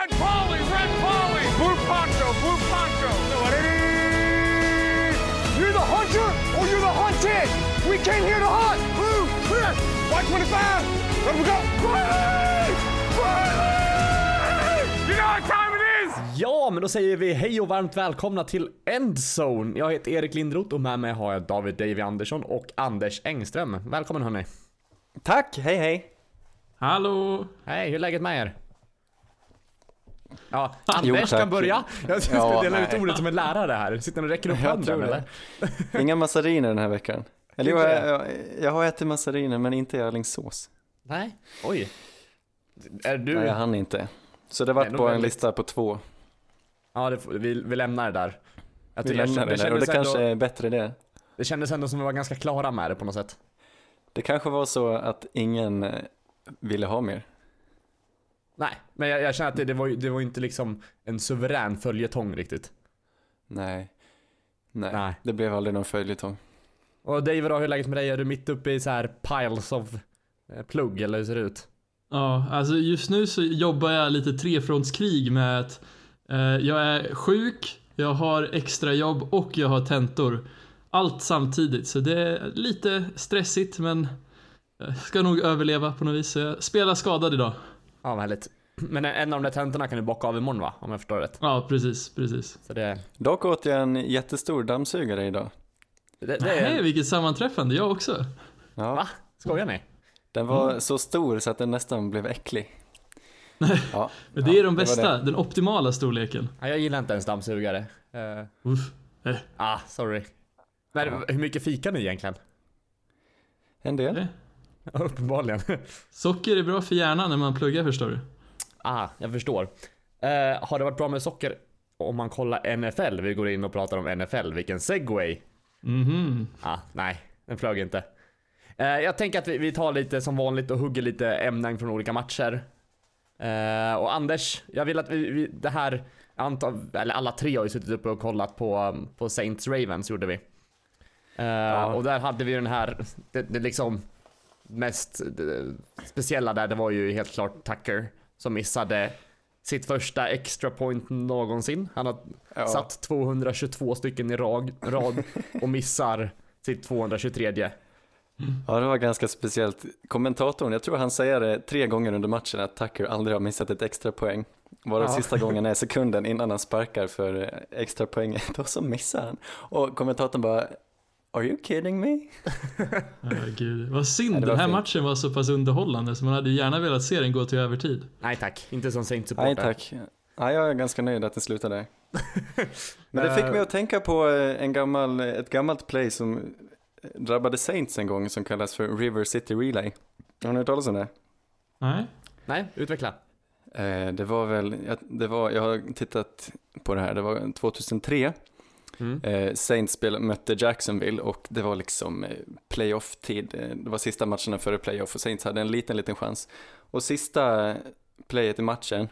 Red Polly, Red Polly, Blue Poncho, Blue Poncho. You're the hunter or you're the hunted. We came here to hunt. Blue, clear. White 25. Let we go. Riley! Riley! You know what time it is? Ja, men då säger vi hej och varmt välkomna till Endzone. Jag heter Erik Lindroth och med mig har jag David Davy Andersson och Anders Engström. Välkommen hörni. Tack, hej hej. Hallå! Hej, hur är läget med er? Ja, Anders kan börja. Jag ska Ja, dela ut nej. ordet som en lärare här. Sitter och räcker upp handen eller? det. Inga massariner den här veckan. Eller jag, jag, jag har ätit massariner men inte i Alingsås. Nej, oj. Är du... Nej, jag hann inte. Så det Nej, var nog på en väldigt- lista på två. Ja, det, vi, vi lämnar det där. Jag Vi lämnar det där och det kanske ändå, är bättre det. det kändes ändå som vi var ganska klara med det på något sätt. Det kanske var så att ingen eh, ville ha mer. Nej, men jag, jag känner att det, det var det var inte liksom en suverän följetong riktigt. Nej. Nej, Nej. det blev aldrig någon följetong. Och David då, hur är läget med dig? Är du mitt uppe i så här piles of eh, plugg eller hur ser det ut? Ja, alltså just nu så jobbar jag lite trefrontskrig med att eh, jag är sjuk, jag har extra jobb och jag har tentor. Allt samtidigt, så det är lite stressigt men jag ska nog överleva på något vis. Så jag spelar skadad idag. Ja, vad härligt. Men en av de där tentorna kan du bocka av imorgon va? Om jag förstår rätt. Ja, precis, precis. Så det, Dock åt jag en jättestor dammsugare idag. det, det Nej, är... vilket sammanträffande, jag också. Ja, Va? Skojar ni? den var så stor så att den nästan blev äcklig. Ja, Men det ja, är de bästa, det. den optimala storleken. Ja, jag gillar inte ens dammsugare. Uh, Uff. Eh, ah, sorry. Men Ja. hur mycket fikar ni egentligen? En del. Eh. Uppenbarligen. Socker är bra för hjärnan när man pluggar förstår du. ah, jag förstår. Eh, har det varit bra med socker om man kollar NFL? Vi går in och pratar om NFL. Vilken segway. Mhm. Ah, nej, den flög inte. Eh, jag tänker att vi, vi tar lite som vanligt och hugger lite ämnen från olika matcher. Eh, och Anders, jag vill att vi, vi det här, jag antar, eller alla tre har ju suttit uppe och kollat på, på Saints Ravens gjorde vi. Eh, Och där hade vi den här, det, det liksom mest det, speciella där, det var ju helt klart Tucker som missade sitt första extra point någonsin. Han har Ja. satt 222 stycken i rad, rad och missar sitt 223. Ja, det var ganska speciellt. Kommentatorn, jag tror han säger det tre gånger under matchen att Tucker aldrig har missat ett extra poäng. Varav Ja. sista gången är sekunden innan han sparkar för eh, extra poänget och så missar han. Och kommentatorn bara Are you kidding me? Ja, gud. Vad synd, Ja, den här fint. matchen var så pass underhållande så man hade gärna velat se den gå till övertid. Nej tack, inte som Saints Nej supporter. tack. Ja, jag är ganska nöjd att det slutade där. Men det fick Eh. mig att tänka på eh, en gammal, ett gammalt play som drabbade Saints en gång som kallas för River City Relay. Har ni hört talas om det? Nej? Nej, utveckla. Eh, Det var väl, jag- det var, jag har tittat på det här, det var 2003. Mm. Eh, Saints spel, mötte Jacksonville och det var liksom eh, playoff-tid. Eh, Det var sista matcherna före playoff och Saints hade en liten, liten chans. Och sista playet i matchen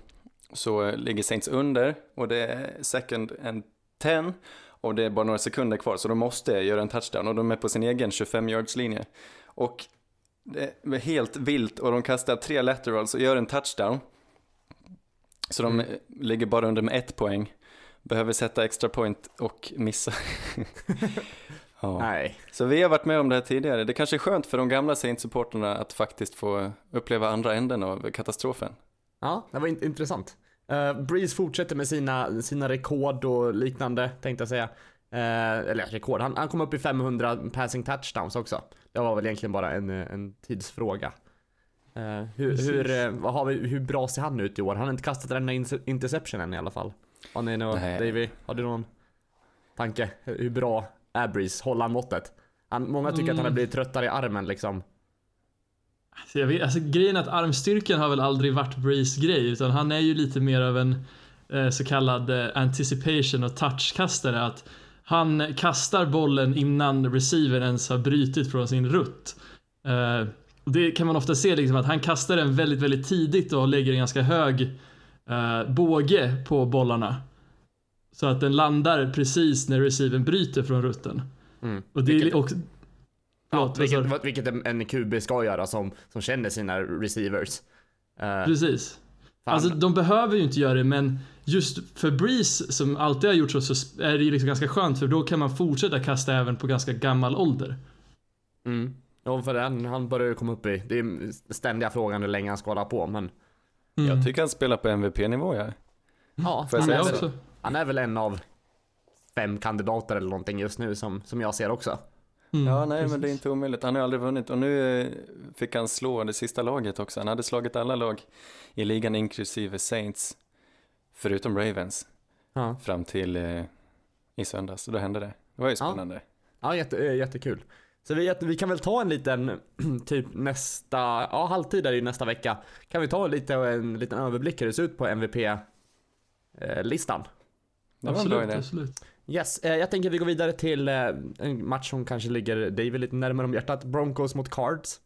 så eh, ligger Saints under och det är second and 10 och det är bara några sekunder kvar så de måste göra en touchdown och de är på sin egen 25 yards linje. Och det är helt vilt och de kastar tre laterals och gör en touchdown. Så de eh, ligger bara under med ett poäng. Behöver sätta extra point och missa. ja. Nej. Så vi har varit med om det här tidigare. Det kanske är skönt för de gamla Saints-supporterna att faktiskt få uppleva andra änden av katastrofen. Ja, det var in- intressant. Uh, Breeze fortsätter med sina, sina rekord och liknande, tänkte jag säga. Eh, eller rekord, han, han kom upp i 500 passing touchdowns också. Det var väl egentligen bara en, en tidsfråga. Eh, hur, hur, eh, vad har vi, hur bra ser han ut i år? Han har inte kastat en enda interception än i alla fall. Har ni någon, Nej. Davy, har du någon tanke? Hur bra är Breeze? Håller han måttet? Han, många tycker att han har Mm. blivit tröttare i armen liksom. Så jag vet, alltså, grejen är att armstyrkan har väl aldrig varit Breeze grej utan han är ju lite mer av en eh, så kallad eh, anticipation och touchkastare. Att han kastar bollen innan receivern ens har brutit från sin rutt. Eh, det kan man ofta se liksom att han kastar den väldigt, väldigt tidigt och lägger en ganska hög eh, båge på bollarna. Så att den landar precis när receivern bryter från rutten. Mm. Och det är Vilket- också... Ja, Förlåt, sa vilket, du? vilket en, en QB ska göra som, som känner sina receivers. Eh, Precis. Fan. Alltså de behöver ju inte göra det men just för Breeze som alltid har gjort så, så är det ju liksom ganska skönt för då kan man fortsätta kasta även på ganska gammal ålder. Mm. Ja, för den, han börjar ju komma upp i, det är ständiga frågan hur länge han ska hålla på, men Mm. Jag tycker han spelar på MVP-nivå ja. ja, Får jag han, är så? väl, han är väl en av fem kandidater eller någonting just nu som, som jag ser också. Mm, Ja, nej men precis. det är inte omöjligt. Han har aldrig vunnit och nu eh, fick han slå det sista laget också. Han hade slagit alla lag i ligan inklusive Saints, förutom Ravens, Ja, fram till eh, i söndags. Och då hände det. Det var ju Ja. spännande. ja jätte, eh, jättekul. Så vi, vi kan väl ta en liten, typ nästa, ja halvtid är det ju nästa vecka. Kan vi ta lite, en liten överblick hur det ser ut på MVP-listan? Absolut, absolut. Yes, eh, jag tänker vi går vidare till eh, en match som kanske ligger David lite närmare om hjärtat. Broncos mot Cards.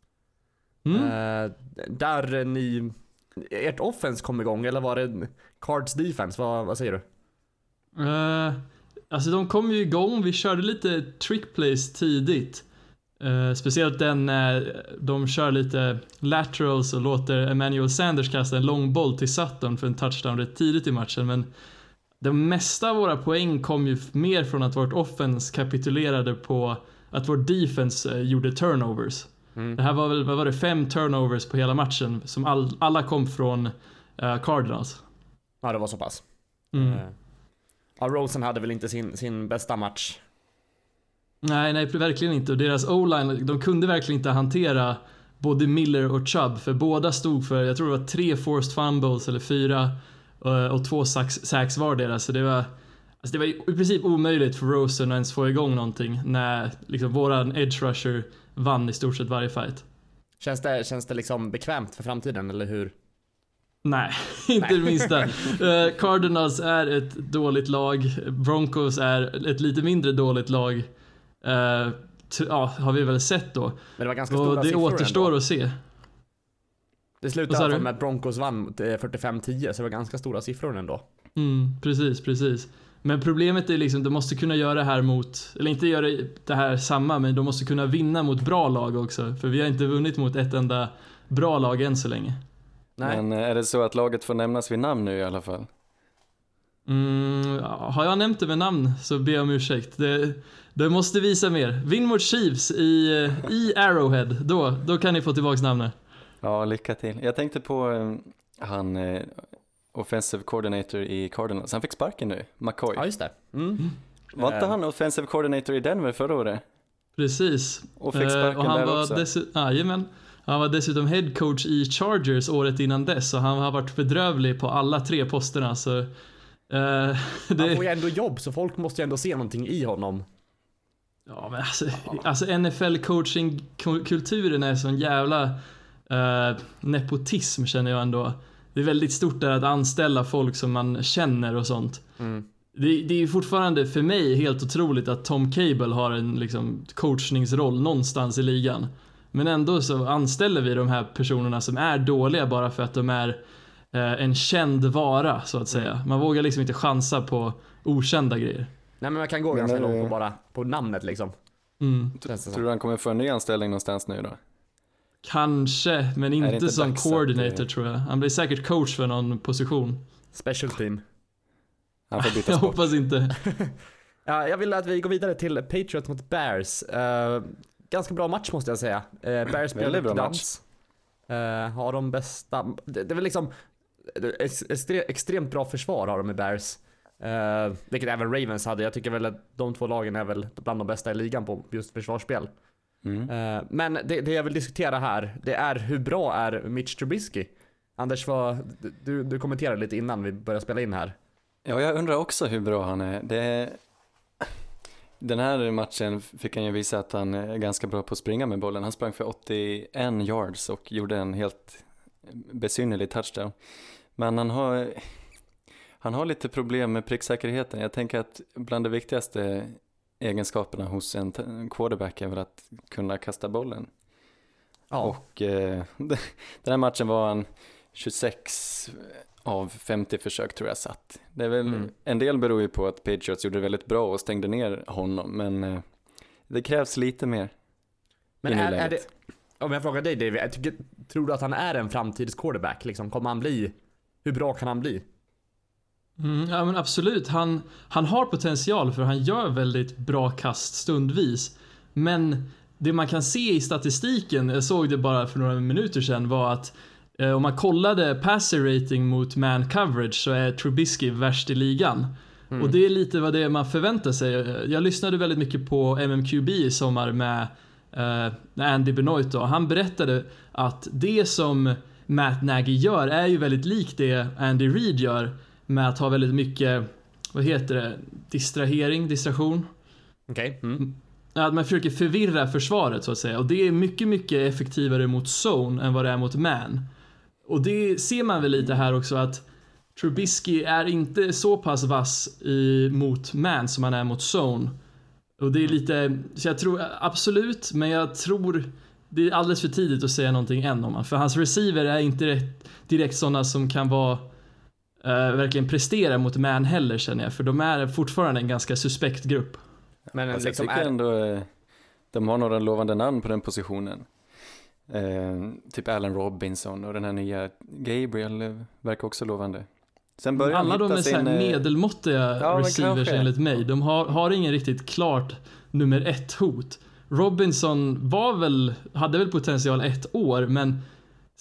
Mm. Eh, där ni, ert offense kom igång, eller var det Cards defense? Vad, vad säger du? Eh, alltså de kom ju igång, vi körde lite trick plays tidigt. Eh, speciellt den när de kör lite laterals och låter Emmanuel Sanders kasta en lång boll till Sutton för en touchdown rätt tidigt i matchen. Men det mesta av våra poäng kom ju mer från att vårt offense kapitulerade på att vår defense eh, gjorde turnovers. Mm. Det här var väl, vad var det, fem turnovers på hela matchen som all, alla kom från eh, Cardinals. Ja, det var så pass. Mm. Eh, ja, Rosen hade väl inte sin, sin bästa match. Nej, nej, verkligen inte. Och deras o-line, de kunde verkliligen inte hantera både Miller och Chubb, för båda stod för, jag tror det var tre forced fumbles eller fyra eh, och två sacks, sacks vardera, så det var Alltså det var i princip omöjligt för Rosen att ens få igång någonting när liksom våran edge rusher vann i stort sett varje fight. Känns det, känns det liksom bekvämt för framtiden, eller hur? Nej, inte det minsta. Eh, Cardinals är ett dåligt lag. Broncos är ett lite mindre dåligt lag. Eh, ja, har vi väl sett då. Men det var ganska stora Och det återstår ändå. att se. Det slutade med att Broncos vann mot, eh, 45-10, så det var ganska stora siffror ändå. Mm, precis, precis. Men problemet är liksom, de måste kunna göra det här mot, eller inte göra det här samma, men de måste kunna vinna mot bra lag också. För vi har inte vunnit mot ett enda bra lag än så länge. Nej. Men eh, är det så att laget får nämnas vid namn nu i alla fall? Mm, har jag nämnt det med namn så ber jag om ursäkt. Det, det måste visa mer. Vinn mot Chiefs i, i Arrowhead, då, då kan ni få tillbaks namnet. Ja, lycka till. Jag tänkte på eh, han, eh, offensive coordinator i Cardinals. Han fick sparken nu, McCoy. Ja, just det. Mm. Var inte Eh. han offensive coordinator i Denver förra året? Precis. Och fick sparken och han där var också? dessu- Jajamän. Han var dessutom head coach i Chargers året innan dess, så han har varit bedrövlig på alla tre posterna. Så, eh, Han får det, ju ändå jobb, så folk måste ju ändå se någonting i honom. Ja, men alltså, alltså NFL coaching kulturen är sån jävla eh, nepotism känner jag ändå. Det är väldigt stort där att anställa folk som man känner och sånt. Mm. Det, det är fortfarande för mig helt otroligt att Tom Cable har en liksom, coachningsroll någonstans i ligan. Men ändå så anställer vi de här personerna som är dåliga bara för att de är eh, en känd vara så att säga. Man vågar liksom inte chansa på okända grejer. Nej men man kan gå Men ganska långt på bara på namnet liksom. Mm. Tror du han kommer få en ny anställning någonstans nu då? Kanske, men inte, inte som att, coordinator eh, tror jag. Han blir säkert coach för någon position. Special team. Han får byta Jag sport. hoppas inte. Ja, jag vill att vi går vidare till Patriots mot Bears. Eh, ganska bra match måste jag säga. Uh, Bears Väldigt bra dans. Eh, har de bästa, det, det är väl liksom ex- extre, extremt bra försvar har de med Bears. Uh, vilket även Ravens hade. Jag tycker väl att de två lagen är väl bland de bästa i ligan på just försvarsspel. Mm. Eh, men det, det jag vill diskutera här, det är hur bra är Mitch Trubisky? Anders, vad, du, du kommenterade lite innan vi började spela in här. Ja, jag undrar också hur bra han är. Det... Den här matchen fick han ju visa att han är ganska bra på att springa med bollen. Han sprang för 81 yards och gjorde en helt besynnerlig touchdown. Men han har, han har lite problem med pricksäkerheten. Jag tänker att bland de viktigaste egenskaperna hos en quarterback är väl att kunna kasta bollen. Ja, Och eh, den här matchen var han 26 av 50 försök tror jag satt. Det är väl, Mm. En del beror ju på att Patriots gjorde det väldigt bra och stängde ner honom, men eh, det krävs lite mer men är, är det, om jag frågar dig David, tycker, tror du att han är en framtids quarterback? Liksom, kommer han bli hur bra kan han bli? Mm, ja men absolut, han, han har potential för han gör väldigt bra kast stundvis. Men det man kan se i statistiken, jag såg det bara för några minuter sedan, var att eh, om man kollade passer rating mot man coverage så är Trubisky värst i ligan. Och det är lite vad det är man förväntar sig. Jag lyssnade väldigt mycket på MMQB i sommar med eh, Andy Benoit och han berättade att det som Matt Nagy gör är ju väldigt likt det Andy Reid gör med att ha väldigt mycket, vad heter det, distrahering, distraktion. Okej. Mm. Att man försöker förvirra försvaret så att säga och det är mycket, mycket effektivare mot zone än vad det är mot man. Och det ser man väl lite här också att Trubisky är inte så pass vass i, mot man som han är mot zone. Och det är lite, så jag tror absolut, men jag tror det är alldeles för tidigt att säga någonting än om han. För hans receiver är inte direkt, direkt sådana som kan vara verkligen prestera mot man heller känner jag. För de är fortfarande en ganska suspekt grupp. Men Alltså, liksom jag tycker är, ändå eh, de har några lovande namn på den positionen. Eh, typ Allen Robinson och den här nya Gabriel eh, verkar också lovande. Sen börjar Alla de hitta är sin, eh, medelmåttiga ja, receivers enligt mig. De har, har ingen riktigt klart nummer ett hot. Robinson var väl, hade väl potential ett år, men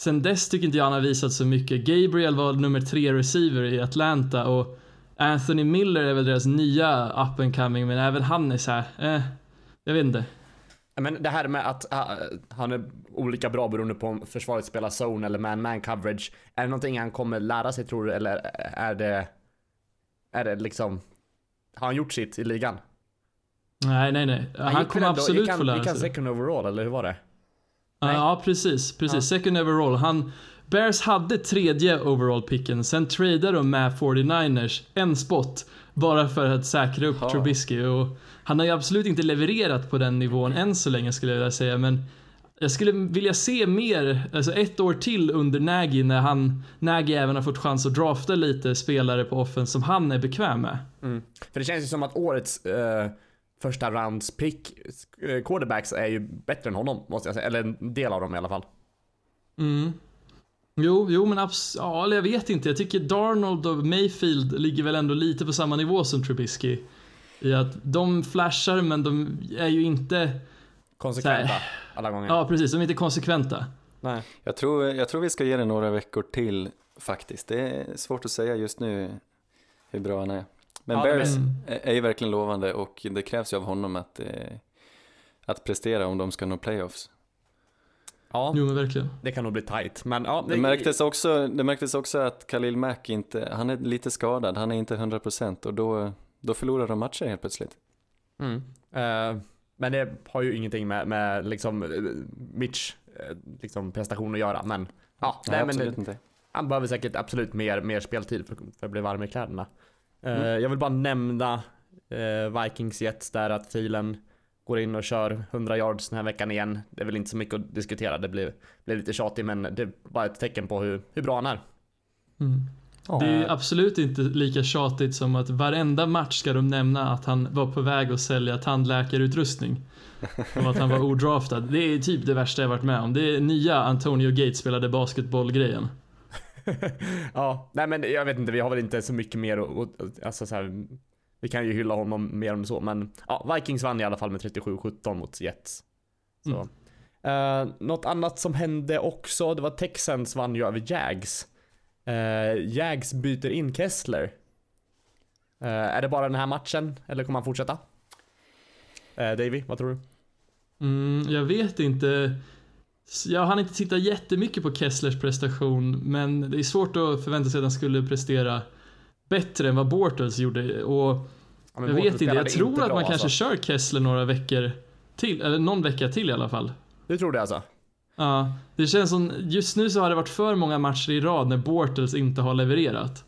sen dess tycker inte jag han har visat så mycket. Gabriel var nummer tre receiver i Atlanta och Anthony Miller är väl deras nya up and coming, men även han är så här, eh, jag vet inte. men det här med att ah, han är olika bra beroende på om försvaret spelar zone eller man-man coverage. Är det någonting han kommer lära sig tror du eller är det, är det liksom, har han gjort sitt i ligan? Nej, nej, nej. Han, väl kommer ändå- absolut han, få lära gick han sig. second overall eller hur var det? Ja, Nej. Ja, precis. precis. Second overall. Han, Bears hade tredje overall picken, sen tradade de med 49ers en spot bara för att säkra upp Ja. Trubisky och han har ju absolut inte levererat på den nivån än så länge skulle jag vilja säga, men jag skulle vilja se mer, alltså ett år till under Nagy när han, Nagy även har fått chans att drafta lite spelare på offen som han är bekväm med. För det känns ju som att årets eh, första rounds pick eh, quarterbacks är ju bättre än honom måste jag säga. Eller en del av dem i alla fall. Mm. Jo, jo men abs- ja, eller jag vet inte. Jag tycker Darnold och Mayfield ligger väl ändå lite på samma nivå som Trubisky. I att de flashar men de är ju inte, Konsekventa Så alla gånger. ja precis, de är inte konsekventa. Nej. Jag tror, jag tror vi ska ge det några veckor till faktiskt. Det är svårt att säga just nu hur bra han är. Men Ja, Bears men- är ju verkligen lovande och det krävs ju av honom att, eh, att prestera om de ska nå playoffs. Ja, Jo men verkligen. det kan nog bli tight. Men ja, Det märktes också, det märktes också att Khalil Mack inte, han är lite skadad, han är inte 100% och då, då förlorar de matcher helt plötsligt. Mm. Eh, men det har ju ingenting med, med liksom eh, Mitch eh, liksom prestation att göra. Men ja, Nej, nej, absolut men inte. han behöver säkert absolut mer, mer speltid för, för att bli varm i kläderna. Eh, Jag vill bara nämna eh, Vikings Jets där att filen går in och kör 100 yards den här veckan igen. Det är väl inte så mycket att diskutera. Det blir, blir lite tjatigt men det är bara ett tecken på hur, hur bra han är. Mm. Ja. Det är absolut inte lika tjatigt som att varenda match ska de nämna att han var på väg att sälja tandläkarutrustning. Som att han var odraftad. Det är typ det värsta jag varit med om. Det är nya Antonio Gates spelade basketboll-grejen. ja, nej men jag vet inte, vi har väl inte så mycket mer att, alltså så här, vi kan ju hylla honom mer än så, men ja, Vikings vann i alla fall med 37-17 mot Jets. Så. Eh, något annat som hände också, det var Texans vann ju över Jags. Uh, Jags byter in Kessler. Eh, är det bara den här matchen, eller kommer han fortsätta? Uh, Davy, vad tror du? Mm, jag vet inte. Jag hann inte titta jättemycket på Kesslers prestation, men det är svårt att förvänta sig att han skulle prestera bättre än vad Bortles gjorde. Och Ja, jag vet inte, jag tror att bra, man kanske alltså. kör Kessler några veckor till, eller någon vecka till i alla fall. Du tror det alltså? Ja, det känns som, just nu så har det varit för många matcher i rad när Bortles inte har levererat.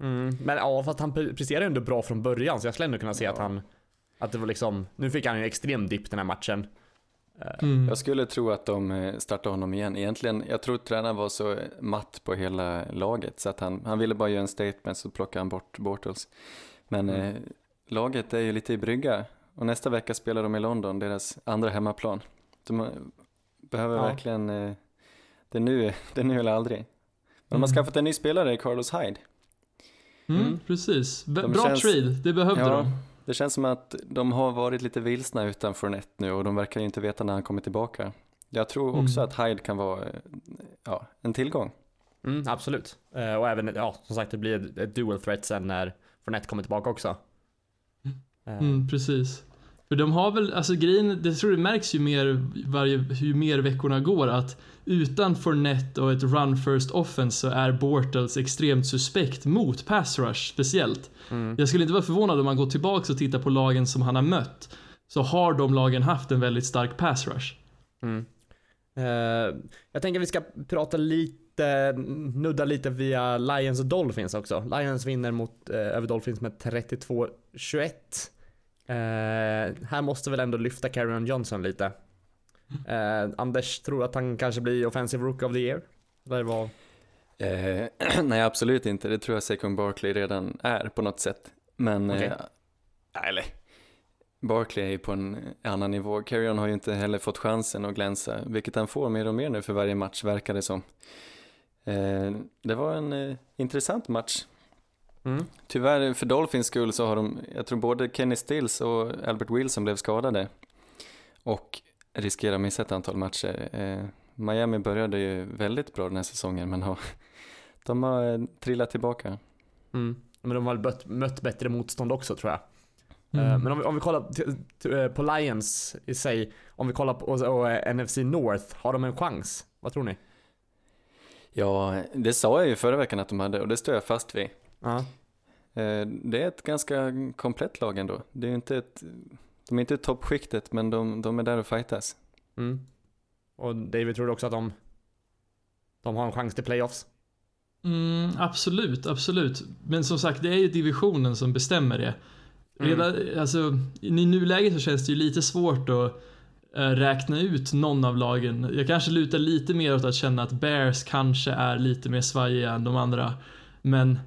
Mm, men ja, fast han pre- presterade ändå bra från början, så jag skulle ändå kunna se att han... Att det var liksom, nu fick han ju en extrem dipp den här matchen. Mm. Jag skulle tro att de eh, startar honom igen. Egentligen, jag tror tränaren var så matt på hela laget så att han, han ville bara göra en statement så plockade han bort Bortles. Men eh, laget är ju lite i brygga och nästa vecka spelar de i London, deras andra hemmaplan. De eh, behöver Ja. verkligen, eh, det, är nu, det är nu eller aldrig. De har skaffat en ny spelare, Carlos Hyde. Mm, Mm. Precis. B- De bra känns- trade, det behövde Ja, de. Det känns som att de har varit lite vilsna utan Fournette nu och de verkar ju inte veta när han kommer tillbaka. Jag tror också Mm. att Hyde kan vara eh, ja, en tillgång. Mm, absolut. Eh, och även, ja, som sagt, det blir ett, dual threat sen när Fournette kommer tillbaka också. Eh, Mm, precis. För de har väl, alltså grejen, det tror jag märks ju mer varje, ju mer veckorna går att utan Fournette och ett run first offense så är Bortles extremt suspekt mot pass rush speciellt. Mm. Jag skulle inte vara förvånad om man går tillbaka och tittar på lagen som han har mött. Så har de lagen haft en väldigt stark pass rush. Mm. Eh, jag tänker vi ska prata lite, nudda lite via Lions och Dolphins också. Lions vinner mot, eh, över Dolphins med 32-21. Eh, här måste väl ändå lyfta Carrion Johnson lite. Eh, Anders tror att han kanske blir offensive rook of the year? Eller vad? Eh, nej, absolut inte. Det tror jag Saquon Barkley redan är på något sätt. Men, Okej. eh, eller, Barkley är ju på en annan nivå. Carrion har ju inte heller fått chansen att glänsa, vilket han får mer och mer nu för varje match, verkar det som. Eh, det var en eh, intressant match. Mm. Tyvärr för Dolphins skull så har de, jag tror både Kenny Stills och Albert Wilson blev skadade. Och riskerar missa ett antal matcher. Eh, Miami började ju väldigt bra den här säsongen men har, de har eh, trillat tillbaka. Mm. Men de har mött, mött bättre motstånd också tror jag. Mm. Eh, Men om vi, om vi kollar eh, på Lions i sig, om vi kollar på och, NFC North, har de en chans? Vad tror ni? Ja, det sa jag ju förra veckan att de hade och det står jag fast vid. Ja. Eh, det är ett ganska komplett lag ändå. Det är inte ett, de är inte i toppskiktet men de, de är där och fightas. Mm. Och David tror du också att de, de har en chans till playoffs? Mm, absolut, absolut. Men som sagt, det är ju divisionen som bestämmer det. Redan, alltså, I nuläget så känns det ju lite svårt att eh, räkna ut någon av lagen. Jag kanske lutar lite mer åt att känna att Bears kanske är lite mer svajiga än de andra. Men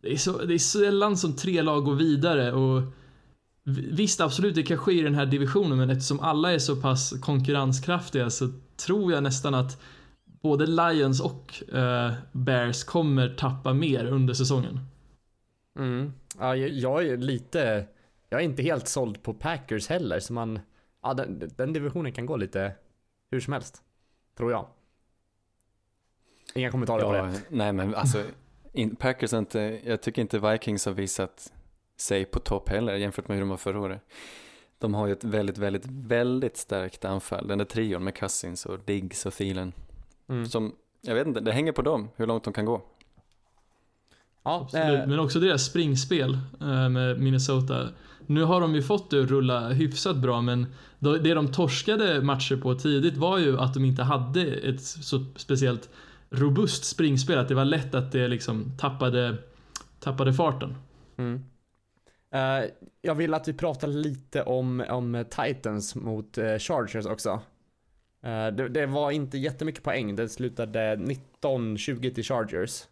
det är, så, det är sällan som tre lag går vidare och vi- visst, absolut, det kan ske i den här divisionen, men eftersom alla är så pass konkurrenskraftiga så tror jag nästan att både Lions och eh, Bears kommer tappa mer under säsongen. Mm. Ja, jag, är lite, jag är inte helt såld på Packers heller, så man, ja den, den divisionen kan gå lite hur som helst. Tror jag. Inga kommentarer på det. nej men alltså, in, Packers inte, jag tycker inte Vikings har visat sig på topp heller jämfört med hur de var förra året. De har ju ett väldigt, väldigt, väldigt starkt anfall. Den där trion med Cousins och Diggs och Thielen. Mm. Som, jag vet inte, det hänger på dem hur långt de kan gå. Ja, Absolut. eh, Men också deras springspel eh, med Minnesota. Nu har de ju fått det att rulla hyfsat bra, men det de torskade matcher på tidigt var ju att de inte hade ett så speciellt robust springspel, att det var lätt att det liksom tappade, tappade farten. Mm. Uh, jag vill att vi pratar lite om, om Titans mot uh, Chargers också. Uh, det, det var inte jättemycket poäng, det slutade 19-20 till Chargers.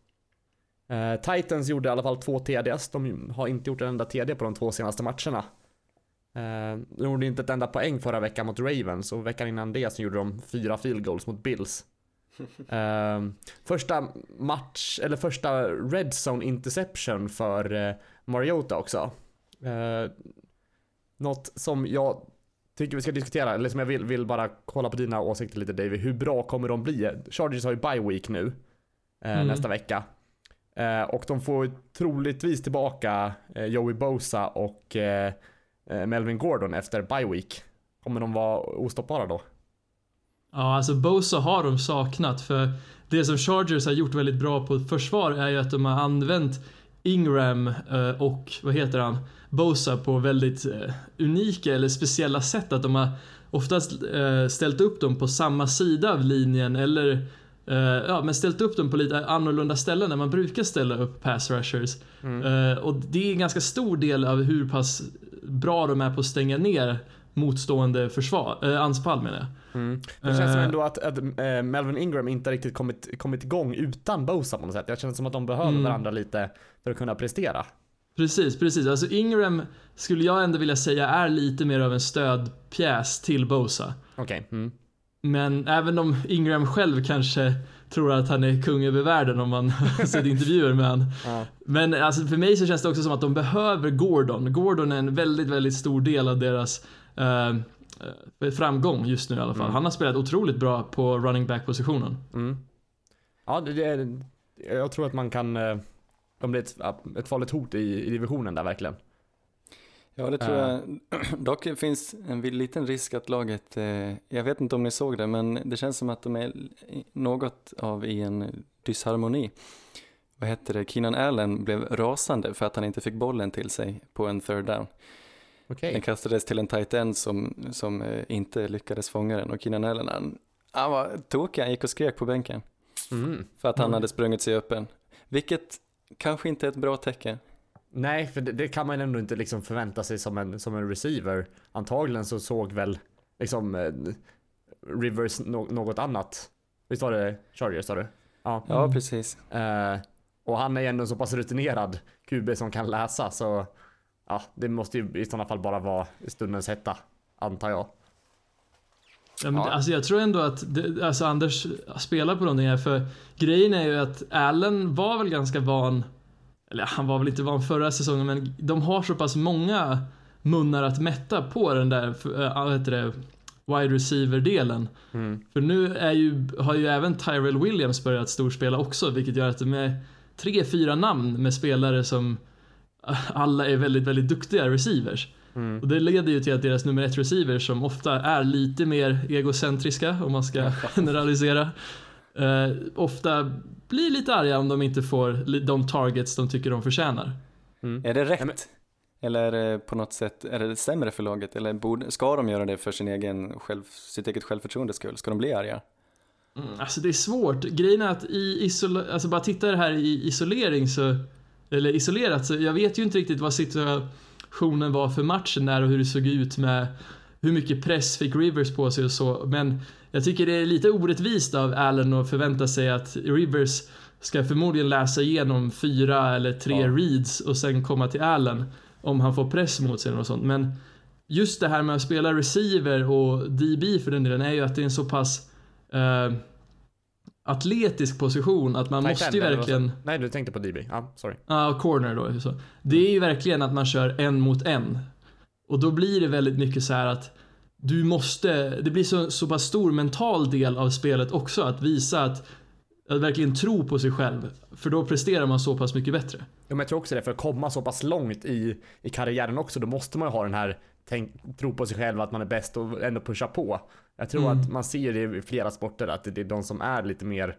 Titans gjorde i alla fall två TDs, de har inte gjort en enda TD på de två senaste matcherna. De gjorde inte ett enda poäng förra veckan mot Ravens och veckan innan det så gjorde de fyra field goals mot Bills. Eh, första match, eller första red zone interception för eh, Mariota också. Eh, något som jag tycker vi ska diskutera, eller som jag vill, vill bara kolla på dina åsikter lite David. Hur bra kommer de bli? Chargers har ju bye week nu. Eh, Mm. Nästa vecka. Eh, och de får troligtvis tillbaka Joey Bosa och Melvin Gordon efter bye week. Kommer de vara ostoppbara då? Ja, alltså Bosa har de saknat för det som Chargers har gjort väldigt bra på försvar är ju att de har använt Ingram eh, och, vad heter han, Bosa på väldigt eh, unika eller speciella sätt. Att de har oftast eh, ställt upp dem på samma sida av linjen eller ja, men ställt upp dem på lite annorlunda ställen än man brukar ställa upp pass rushers. Eh, och det är en ganska stor del av hur pass bra de är på att stänga ner motstående försvar, eh, anfall menar jag. Det känns som Eh. ändå att, att eh, Melvin Ingram inte riktigt kommit, kommit igång utan Bosa på något sätt. Jag känner som att de behöver Mm. varandra lite för att kunna prestera. Precis, precis. Alltså Ingram skulle jag ändå vilja säga är lite mer av en stödpjäs till Bosa. Okej. Mm. men även om Ingram själv kanske tror att han är kung över världen om man har sett intervjuer med han. Ja. Men alltså för mig så känns det också som att de behöver Gordon. Gordon är en väldigt, väldigt stor del av deras eh, framgång just nu i alla fall. Mm. Han har spelat otroligt bra på running back positionen. Mm. Ja, det, det är, jag tror att man kan, eh, de blir ett, ett farligt hot i, i divisionen där verkligen. Ja, det tror Eh. jag. Dock finns en liten risk att laget, eh, jag vet inte om ni såg det, men det känns som att de är något av i en disharmoni. Vad heter det? Keenan Allen blev rasande för att han inte fick bollen till sig på en third down. Okej. Den kastades till en tight end som, som eh, inte lyckades fånga den och Keenan Allen, han, han var tokig, han gick och skrek på bänken Mm. för att han Mm. hade sprungit sig öppen. Vilket kanske inte är ett bra tecken. Nej, för det, det kan man ändå inte liksom förvänta sig som en, som en receiver. Antagligen så såg väl liksom eh, Rivers no, något annat. Visst var det Chargers sa du? Ja. Ja, Mm. precis. Eh, och han är ju ändå så pass rutinerad QB som kan läsa så ja, det måste ju i sådana fall bara vara i stundens hetta, antar jag. Ja, men Ja. det- Alltså jag tror ändå att det, alltså Anders spelar på någonting här för grejen är ju att Allen var väl ganska van, eller han var väl inte van förra säsongen men de har så pass många munnar att mätta på den där, äh, vad heter det, wide receiver-delen. Mm. För nu är ju, har ju även Tyrell Williams börjat storspela också vilket gör att de är tre, fyra namn med spelare som alla är väldigt, väldigt duktiga receivers. Mm. Och det leder ju till att deras nummer ett receivers som ofta är lite mer egocentriska om man ska generalisera. Eh, ofta blir lite arga om de inte får de targets de tycker de förtjänar. Mm. Är det rätt? Eller det på något sätt, är det sämre för laget? Eller borde, ska de göra det för sin egen själv, sitt eget självförtroendes skull? Ska de bli arga? Mm, alltså det är svårt. Grejen är att i isol- alltså bara titta det här i isolering så, eller isolerat så jag vet ju inte riktigt vad situationen var för matchen där och hur det såg ut med hur mycket press fick Rivers på sig och så. Men jag tycker det är lite orättvist av Allen att förvänta sig att Rivers ska förmodligen läsa igenom fyra eller tre Ja. reads och sen komma till Allen om han får press mot sig och sånt. Men just det här med att spela receiver och DB för den delen är ju att det är en så pass eh, atletisk position att man Tight måste ju verkligen... Nej, du tänkte på DB. Ja, sorry. Ja, corner då. Så. Det är ju verkligen att man kör en mot en. Och då blir det väldigt mycket så här att du måste, det blir så, så pass stor mental del av spelet också att visa att, att verkligen tro på sig själv. För då presterar man så pass mycket bättre. Ja, men jag tror också det, för att komma så pass långt i, i karriären också, då måste man ju ha den här tänk, tro på sig själv, att man är bäst och ändå pusha på. Jag tror Mm. att man ser det i flera sporter, att det är de som är lite mer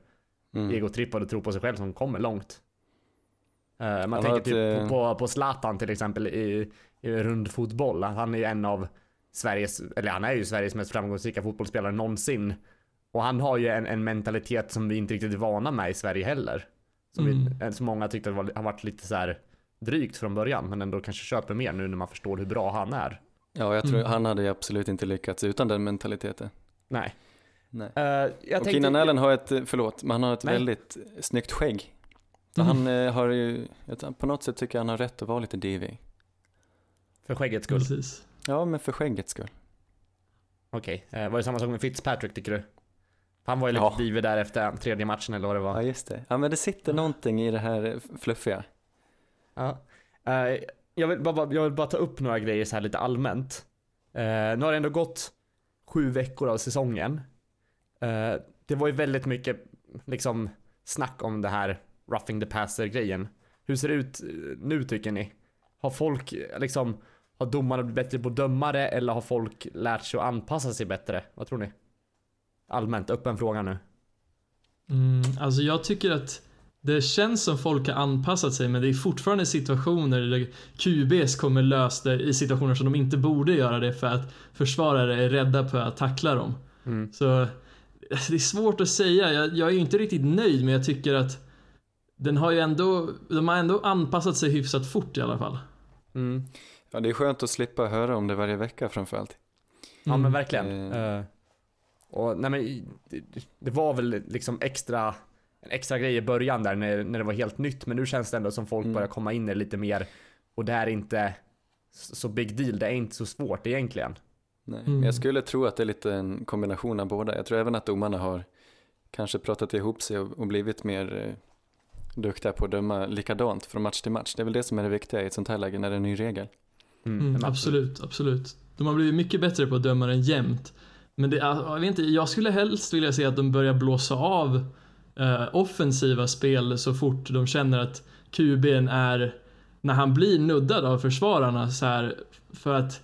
Mm. egotrippade och tror på sig själv som kommer långt. Eh, man Han tänker typ eh, på, på, på Zlatan till exempel i, i rundfotboll. Han är ju en av Sveriges, eller han är ju Sveriges mest framgångsrika fotbollsspelare någonsin. Och han har ju en, en mentalitet som vi inte riktigt är vana med i Sverige heller. Som, Mm. vi, som många tyckte var, har varit lite så här drygt från början, men ändå kanske köper mer nu när man förstår hur bra han är. Ja, jag tror Mm. han hade ju absolut inte lyckats utan den mentaliteten. Nej. Nej. Eh, jag och tänkte, Keenan Allen har ett, förlåt, men han har ett Nej. väldigt snyggt skägg. Så Mm. han eh, har ju, på något sätt tycker jag han har rätt att vara lite divig. För skäggets skull. Precis. Ja, men för skäggets skull. Okej, eh, var det samma sak med Fitzpatrick tycker du? Han var ju lite Ja. divig där efter tredje matchen eller vad det var. Ja, just det. Ja, men det sitter någonting i det här eh, fluffiga. Ja. Eh, jag, vill bara, jag vill bara ta upp några grejer så här lite allmänt. Eh, nu har det ändå gått sju veckor av säsongen. Eh, det var ju väldigt mycket liksom snack om det här roughing the passer grejen. Hur ser det ut eh, nu tycker ni? Har folk liksom, har domarna blivit bättre på dömare eller har folk lärt sig att anpassa sig bättre? Vad tror ni? Allmänt, öppen fråga nu. Mm, alltså jag tycker att det känns som folk har anpassat sig men det är fortfarande situationer där QBs kommer lösa det i situationer som de inte borde göra det för att försvarare är rädda på att tackla dem. Mm. Så det är svårt att säga. Jag, jag är ju inte riktigt nöjd men jag tycker att den har ju ändå, de har ändå anpassat sig hyfsat fort i alla fall. Mm. Ja, det är skönt att slippa höra om det varje vecka framförallt. Ja Mm. men verkligen. Eh. Eh, och nej men det, det var väl liksom extra, en extra grej i början där när, när det var helt nytt. Men nu känns det ändå som folk Mm. börjar komma in i lite mer. Och det är inte så big deal, det är inte så svårt egentligen. Nej, Mm. men jag skulle tro att det är lite en kombination av båda. Jag tror även att domarna har kanske pratat ihop sig och, och blivit mer eh, duktiga på att döma likadant från match till match. Det är väl det som är det viktiga i ett sånt här läge när det är en ny regel. Mm, men absolut, absolut. De har blivit mycket bättre på att döma den jämnt. Men det, jag, vet inte, jag skulle helst vilja se att de börjar blåsa av eh, offensiva spel så fort de känner att QB'n är, när han blir nuddad av försvararna så här, för att